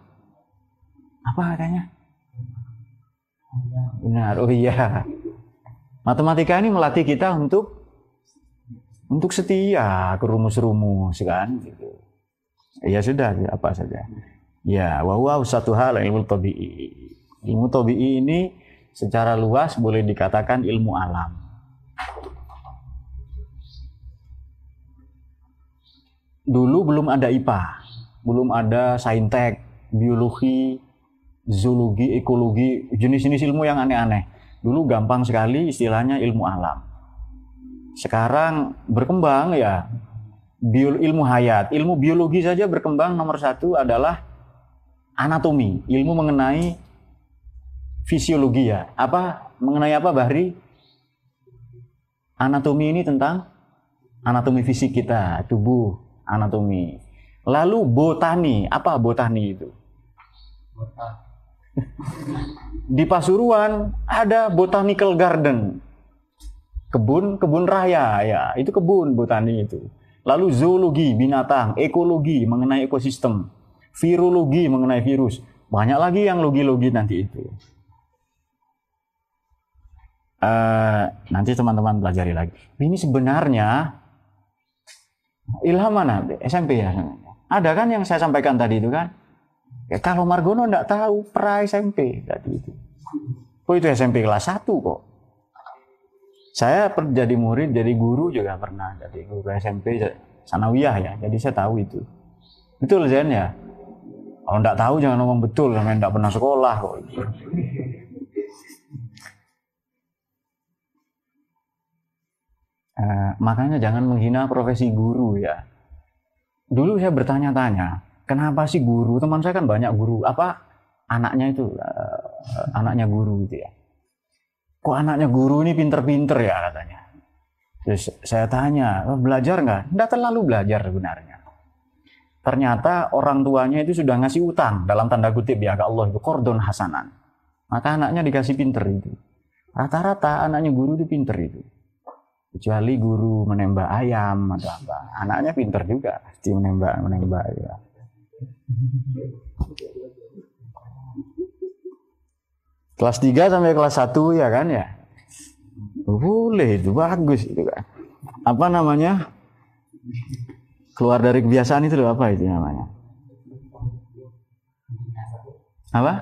Apa katanya? Benar. Oh iya. Matematika ini melatih kita untuk untuk setia ke rumus-rumus kan gitu. Ya sudah apa saja. Ya, wow, satu hal ilmu tabi'i. Ilmu tabi'i ini secara luas boleh dikatakan ilmu alam. Dulu belum ada IPA, belum ada saintek, biologi, zoologi, ekologi, jenis-jenis ilmu yang aneh-aneh. Dulu gampang sekali istilahnya ilmu alam. Sekarang berkembang ya, bio, ilmu hayat, ilmu biologi saja berkembang nomor satu adalah anatomi, ilmu mengenai fisiologi ya. Apa mengenai apa Bahri? Anatomi ini tentang anatomi fisik kita, tubuh, anatomi. Lalu botani, apa botani itu? Di Pasuruan ada botanical garden. Kebun, kebun raya ya, itu kebun botani itu. Lalu zoologi, binatang, ekologi mengenai ekosistem, virologi mengenai virus. Banyak lagi yang logi-logi nanti itu. Uh, nanti teman-teman pelajari lagi. Ini sebenarnya ilham mana? SMP ya? Ada kan yang saya sampaikan tadi itu kan? Ya, kalau Margono enggak tahu pra SMP tadi itu. Oh itu SMP kelas 1 kok. Saya jadi murid, jadi guru juga pernah jadi guru SMP sanawiyah ya. Jadi saya tahu itu. Betul Zen ya? Kalau enggak tahu jangan ngomong betul, namanya enggak pernah sekolah kok. Eh, makanya jangan menghina profesi guru ya. Dulu saya bertanya-tanya, kenapa sih guru? Teman saya kan banyak guru. Apa anaknya itu uh, anaknya guru gitu ya? Kok anaknya guru ini pinter-pinter ya katanya. Terus saya tanya, oh, belajar nggak? Nggak terlalu belajar sebenarnya. Ternyata orang tuanya itu sudah ngasih utang dalam tanda kutip ya ke Allah itu kordon hasanan. Maka anaknya dikasih pinter itu. Rata-rata anaknya guru itu pinter itu kecuali guru menembak ayam atau apa. Anaknya pinter juga pasti menembak menembak ya. Kelas 3 sampai kelas 1 ya kan ya? Boleh itu bagus itu kan. Apa namanya? Keluar dari kebiasaan itu apa itu namanya? Apa?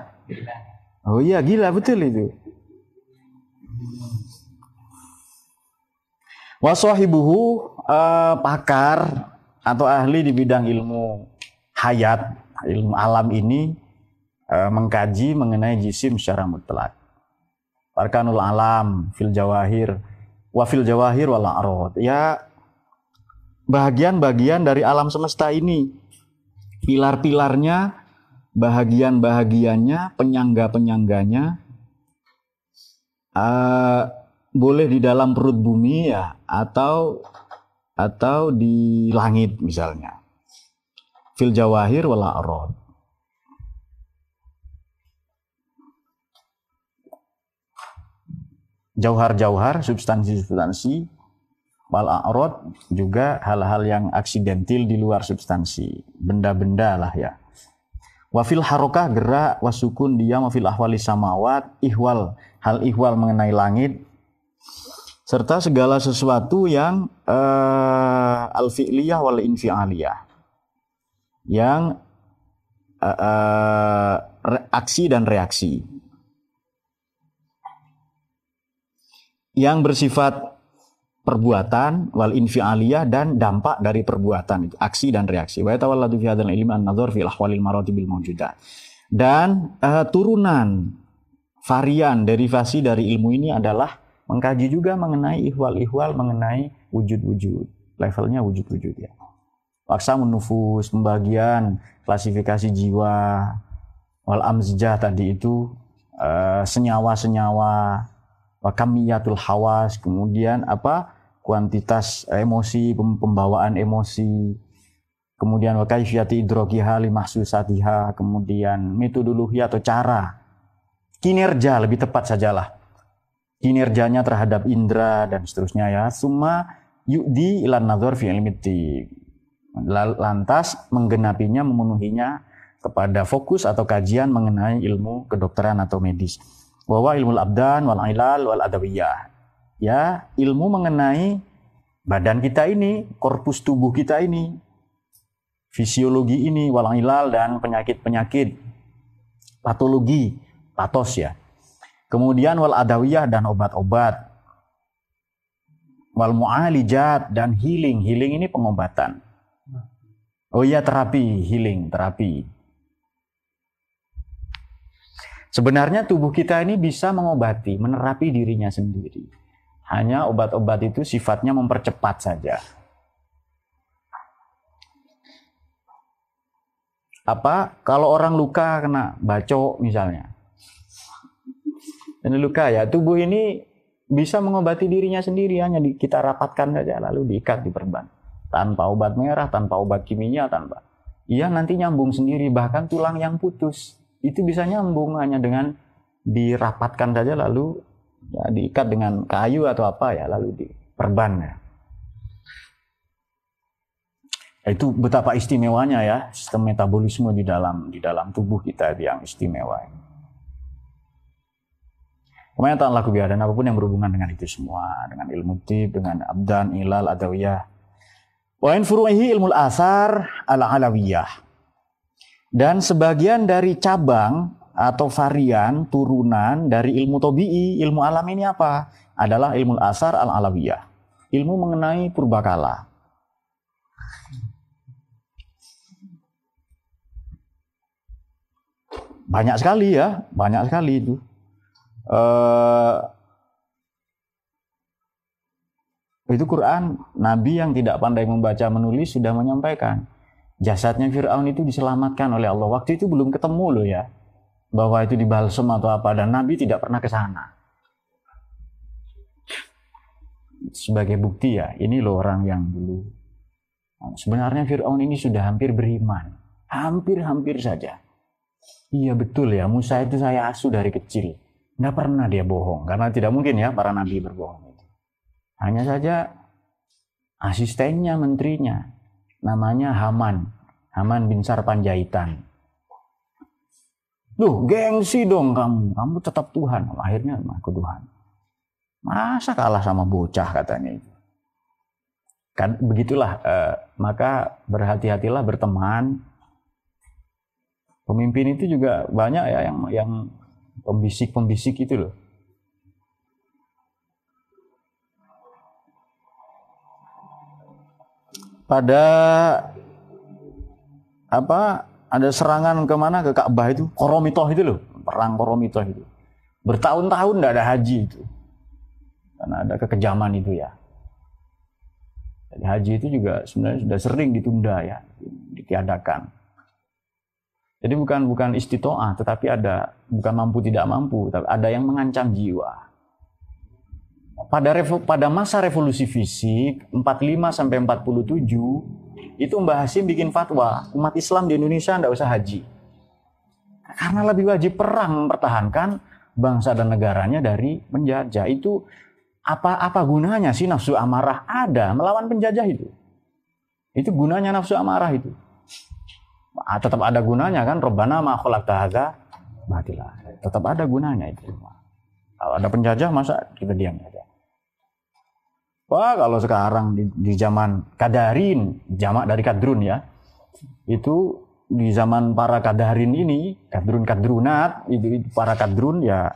Oh iya gila betul itu Waswahibuhu uh, pakar atau ahli di bidang ilmu hayat, ilmu alam ini uh, mengkaji mengenai jisim secara mutlak. Arkanul alam, fil jawahir, wa fil jawahir wal a'rad. Ya bahagian-bahagian dari alam semesta ini. Pilar-pilarnya, bahagian-bahagiannya, penyangga-penyangganya, uh, boleh di dalam perut bumi ya atau atau di langit misalnya. Fil jawahir wala arad. Jauhar-jauhar, substansi-substansi, wal a'rad juga hal-hal yang aksidentil di luar substansi, benda-benda lah ya. Wafil harokah gerak, wasukun diam, wafil ahwali samawat, ihwal, hal ihwal mengenai langit, serta segala sesuatu yang uh, al-fi'liyah wal infi'aliyah. Yang uh, uh, aksi dan reaksi. Yang bersifat perbuatan wal infialiyah dan dampak dari perbuatan aksi dan reaksi wa yatawalladu fi hadzal ilmi an-nadhar fil ahwalil maratibil mawjudat dan uh, turunan varian derivasi dari ilmu ini adalah mengkaji juga mengenai ihwal-ihwal mengenai wujud-wujud. Levelnya wujud-wujud ya. Waksa nufus pembagian klasifikasi jiwa wal amzijah tadi itu uh, senyawa-senyawa wakamiyatul hawas kemudian apa? Kuantitas emosi, pembawaan emosi, kemudian wakaifiyati idrokiha limahsusatiha, kemudian metodologi atau cara, kinerja lebih tepat sajalah, kinerjanya terhadap indera dan seterusnya ya, semua yudi ilan nazar fi ilmiti. Lantas menggenapinya, memenuhinya kepada fokus atau kajian mengenai ilmu kedokteran atau medis. Bahwa ilmu abdan wal ilal wal adawiyah ya ilmu mengenai badan kita ini, korpus tubuh kita ini, fisiologi ini, walang ilal dan penyakit-penyakit, patologi, patos ya. Kemudian wal adawiyah dan obat-obat. Wal mu'alijat dan healing. Healing ini pengobatan. Oh iya terapi, healing, terapi. Sebenarnya tubuh kita ini bisa mengobati, menerapi dirinya sendiri. Hanya obat-obat itu sifatnya mempercepat saja. Apa kalau orang luka kena bacok misalnya. Ini luka ya, tubuh ini bisa mengobati dirinya sendiri hanya di, kita rapatkan saja lalu diikat di perban tanpa obat merah, tanpa obat kimia, tanpa. Iya nanti nyambung sendiri bahkan tulang yang putus itu bisa nyambung hanya dengan dirapatkan saja lalu ya, diikat dengan kayu atau apa ya lalu diperban ya. Itu betapa istimewanya ya sistem metabolisme di dalam di dalam tubuh kita yang istimewa. Kemudian ta'ala biar dan apa pun yang berhubungan dengan itu semua, dengan ilmu tib, dengan abdan, ilal, adawiyah. Wa in furu'ihi ilmu asar ala alawiyah. Dan sebagian dari cabang atau varian turunan dari ilmu tobi'i, ilmu alam ini apa? Adalah ilmu asar al-alawiyah. Ilmu mengenai purbakala. Banyak sekali ya, banyak sekali itu. Uh, itu Quran, Nabi yang tidak pandai membaca menulis sudah menyampaikan. Jasadnya Fir'aun itu diselamatkan oleh Allah. Waktu itu belum ketemu loh ya bahwa itu di balsem atau apa dan Nabi tidak pernah ke sana. Sebagai bukti ya, ini loh orang yang dulu. Sebenarnya Fir'aun ini sudah hampir beriman. Hampir-hampir saja. Iya betul ya, Musa itu saya asuh dari kecil. Nggak pernah dia bohong, karena tidak mungkin ya para nabi berbohong. Hanya saja asistennya, menterinya, namanya Haman. Haman bin Sarpanjaitan Duh, gengsi dong kamu. Kamu tetap Tuhan. Akhirnya aku Tuhan. Masa kalah sama bocah katanya itu. Kan begitulah. Eh, maka berhati-hatilah berteman. Pemimpin itu juga banyak ya yang yang pembisik-pembisik itu loh. Pada apa ada serangan ke mana? Ke Ka'bah itu? Koromitoh itu loh. Perang Koromitoh itu. Bertahun-tahun tidak ada haji itu. Karena ada kekejaman itu ya. Jadi haji itu juga sebenarnya sudah sering ditunda ya. Ditiadakan jadi bukan bukan istitoah tetapi ada bukan mampu tidak mampu tapi ada yang mengancam jiwa. Pada pada masa revolusi fisik 45 sampai 47 itu Mbah Hasim bikin fatwa umat Islam di Indonesia tidak usah haji. Karena lebih wajib perang mempertahankan bangsa dan negaranya dari penjajah. Itu apa apa gunanya sih nafsu amarah ada melawan penjajah itu? Itu gunanya nafsu amarah itu tetap ada gunanya kan Robbana ma khalaqta hadza batila. Tetap ada gunanya itu. Kalau ada penjajah masa kita diam saja. Wah, kalau sekarang di, di zaman kadarin, jamak dari kadrun ya. Itu di zaman para kadarin ini, kadrun-kadrunat, itu, itu para kadrun ya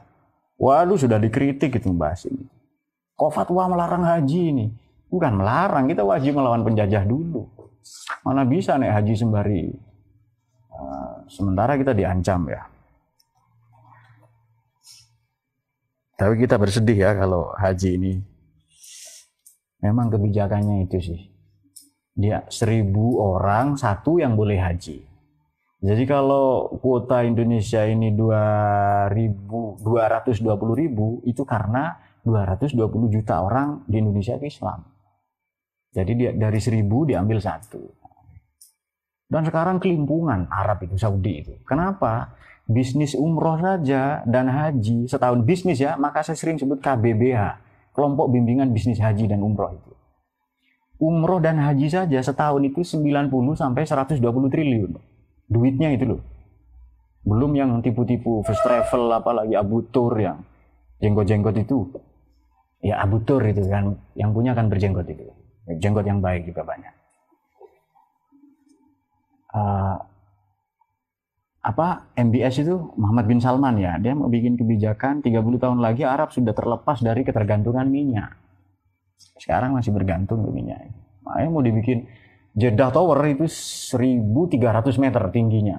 waduh sudah dikritik itu bahas ini. Kok fatwa melarang haji ini? Bukan melarang, kita wajib melawan penjajah dulu. Mana bisa nih haji sembari sementara kita diancam ya. Tapi kita bersedih ya kalau haji ini memang kebijakannya itu sih. Dia seribu orang satu yang boleh haji. Jadi kalau kuota Indonesia ini 2000, 220 ribu itu karena 220 juta orang di Indonesia itu Islam. Jadi dia, dari seribu diambil satu. Dan sekarang kelimpungan Arab itu, Saudi itu. Kenapa? Bisnis umroh saja dan haji, setahun bisnis ya, maka saya sering sebut KBBH, kelompok bimbingan bisnis haji dan umroh itu. Umroh dan haji saja setahun itu 90 sampai 120 triliun duitnya itu loh belum yang tipu-tipu first travel apalagi abutur yang jenggot-jenggot itu ya abutur itu kan yang punya kan berjenggot itu jenggot yang baik juga banyak uh, apa MBS itu Muhammad bin Salman ya dia mau bikin kebijakan 30 tahun lagi Arab sudah terlepas dari ketergantungan minyak sekarang masih bergantung ke minyak makanya mau dibikin Jeddah Tower itu 1300 meter tingginya.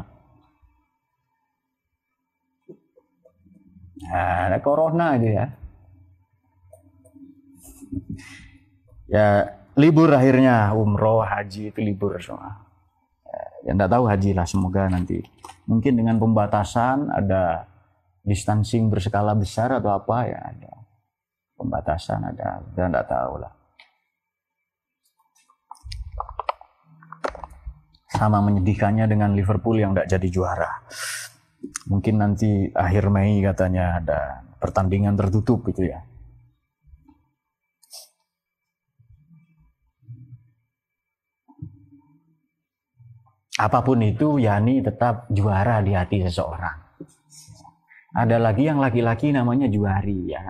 Nah, ada corona aja ya. Ya, libur akhirnya umroh, haji itu libur semua. Ya, enggak tahu haji lah, semoga nanti. Mungkin dengan pembatasan ada distancing berskala besar atau apa ya ada pembatasan ada, kita enggak tahu lah. sama menyedihkannya dengan Liverpool yang tidak jadi juara. Mungkin nanti akhir Mei katanya ada pertandingan tertutup gitu ya. Apa pun itu, Yani tetap juara di hati seseorang. Ada lagi yang laki-laki namanya juari ya.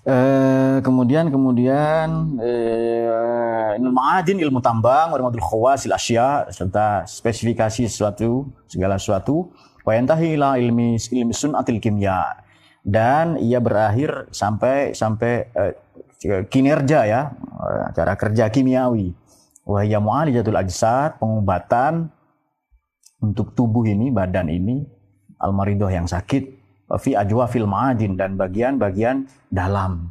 Eh, kemudian kemudian eh, ilmu ma'adin, ilmu tambang, warmadul khawasil asya serta spesifikasi sesuatu, segala sesuatu. Wa yantahi ila ilmi ilmi sunatil kimia dan ia berakhir sampai sampai eh, kinerja ya, cara kerja kimiawi. Wa ya mu'alijatul ajsad, pengobatan untuk tubuh ini, badan ini, almaridoh yang sakit, fi ajwafil ma'adin dan bagian-bagian dalam.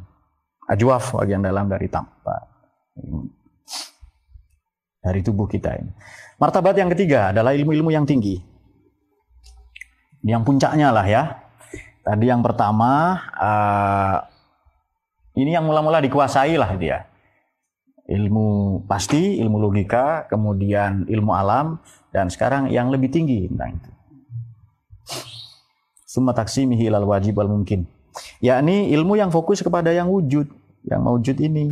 Ajwaf bagian dalam dari tanpa dari tubuh kita ini. Martabat yang ketiga adalah ilmu-ilmu yang tinggi. Yang puncaknya lah ya. Tadi yang pertama uh, ini yang mula-mula dikuasai lah dia. Ilmu pasti, ilmu logika, kemudian ilmu alam dan sekarang yang lebih tinggi tentang itu summa taksimihi ilal wajib wal mungkin. Yakni ilmu yang fokus kepada yang wujud, yang wujud ini.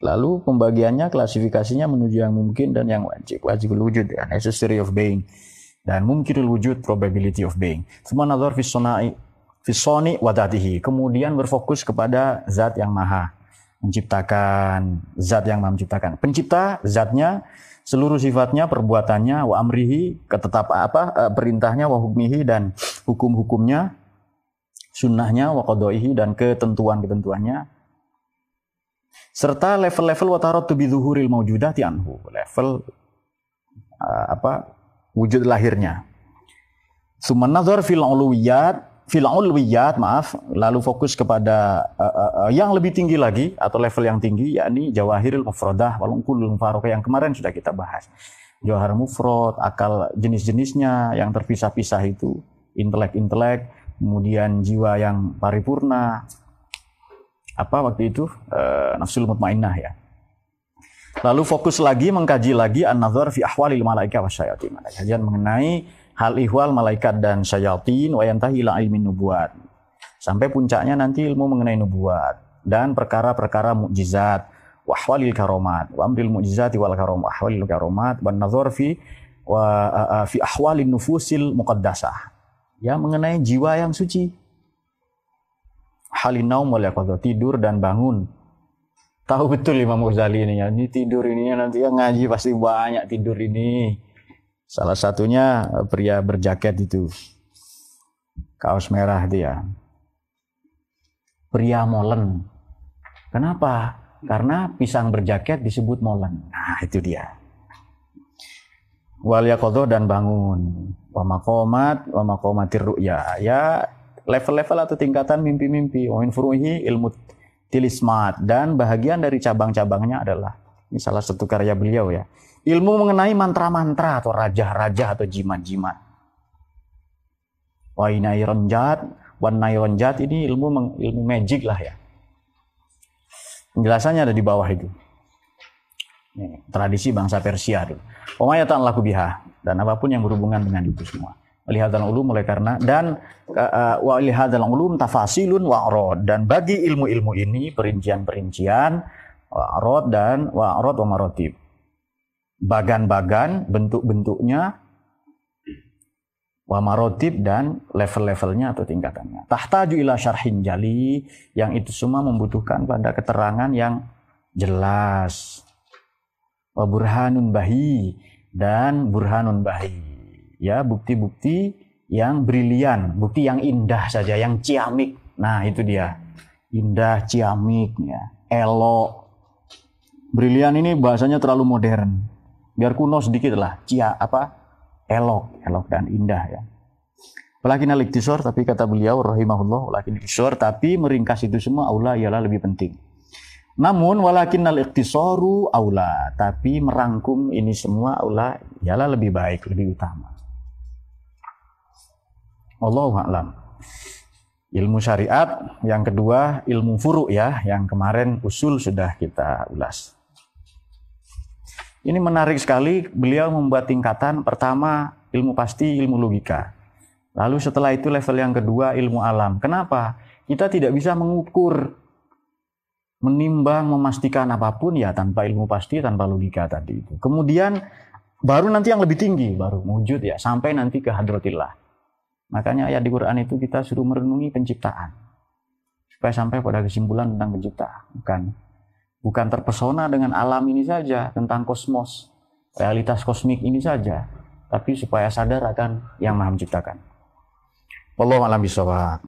Lalu pembagiannya, klasifikasinya menuju yang mungkin dan yang wajib. Wajib wujud, ya, necessary of being. Dan mungkinul wujud, probability of being. Semua nazar fisonai, fisoni wadatihi. Kemudian berfokus kepada zat yang maha. Menciptakan, zat yang maha menciptakan. Pencipta, zatnya, seluruh sifatnya, perbuatannya, wa amrihi, ketetap apa, eh, perintahnya, wa hukmihi dan hukum-hukumnya, sunnahnya, wa qadoihi dan ketentuan-ketentuannya, serta level-level watarot tubi zuhuril maujudati anhu, level uh, apa wujud lahirnya. Suman nazar fil uluwiyat fil ulwiyat maaf lalu fokus kepada uh, uh, yang lebih tinggi lagi atau level yang tinggi yakni jawahirul mufradah wal unqulul yang kemarin sudah kita bahas. Jawahir mufrad akal jenis-jenisnya yang terpisah-pisah itu intelek-intelek kemudian jiwa yang paripurna. Apa waktu itu? Uh, nafsul mutmainnah ya. Lalu fokus lagi mengkaji lagi an-nazar fi ahwalil malaika wasyayatin kajian mengenai hal ihwal malaikat dan syayatin wa yantahi ila ilmin nubuat. Sampai puncaknya nanti ilmu mengenai nubuat dan perkara-perkara mukjizat. Wa ahwalil karomat wa amril mu'jizati wal karom ahwalil karomat wa nazar fi wa uh, fi ahwalin nufusil muqaddasah. Ya mengenai jiwa yang suci. Halin naum wal tidur dan bangun. Tahu betul Imam Ghazali ini ya ini tidur ini nanti ya ngaji pasti banyak tidur ini salah satunya pria berjaket itu kaos merah dia pria molen kenapa karena pisang berjaket disebut molen. Nah, itu dia. Wal yakodoh dan bangun. Wa makomat, wa makomatir ru'ya. Ya, level-level atau tingkatan mimpi-mimpi. Wa min furuhi ilmu tilismat. Dan bahagian dari cabang-cabangnya adalah, ini salah satu karya beliau ya. Ilmu mengenai mantra-mantra atau raja-raja atau jimat-jimat. Wa inai ronjat, wa ronjat ini ilmu ilmu magic lah ya Penjelasannya ada di bawah itu. Ini, tradisi bangsa Persia itu. Umayyatan laku biha dan apa pun yang berhubungan dengan itu semua. Lihadal ulum mulai karena dan wa lihadal ulum tafasilun wa arad dan bagi ilmu-ilmu ini perincian-perincian wa arad dan wa arad wa marotib. Bagan-bagan bentuk-bentuknya wa marotib dan level-levelnya atau tingkatannya. Tahtaju ila syarhin jali yang itu semua membutuhkan pada keterangan yang jelas. Wa burhanun bahi dan burhanun bahi. Ya, bukti-bukti yang brilian, bukti yang indah saja, yang ciamik. Nah, itu dia. Indah, ciamik, ya. elok. Brilian ini bahasanya terlalu modern. Biar kuno sedikit lah. Cia apa? elok, elok dan indah ya. Walakin al tapi kata beliau rahimahullah, walakin iktisor, tapi meringkas itu semua aula ialah lebih penting. Namun walakin al iktisoru aula, tapi merangkum ini semua aula ialah lebih baik, lebih utama. Allahu a'lam. Ilmu syariat, yang kedua ilmu furu ya, yang kemarin usul sudah kita ulas. Ini menarik sekali, beliau membuat tingkatan pertama ilmu pasti, ilmu logika. Lalu setelah itu level yang kedua ilmu alam. Kenapa? Kita tidak bisa mengukur, menimbang, memastikan apa pun ya tanpa ilmu pasti, tanpa logika tadi itu. Kemudian baru nanti yang lebih tinggi, baru wujud ya, sampai nanti ke hadratillah. Makanya ayat di Quran itu kita suruh merenungi penciptaan. Supaya sampai pada kesimpulan tentang penciptaan. Bukan Bukan terpesona dengan alam ini saja, tentang kosmos, realitas kosmik ini saja, tapi supaya sadar akan yang maha menciptakan. Wallahu a'lam bishawab.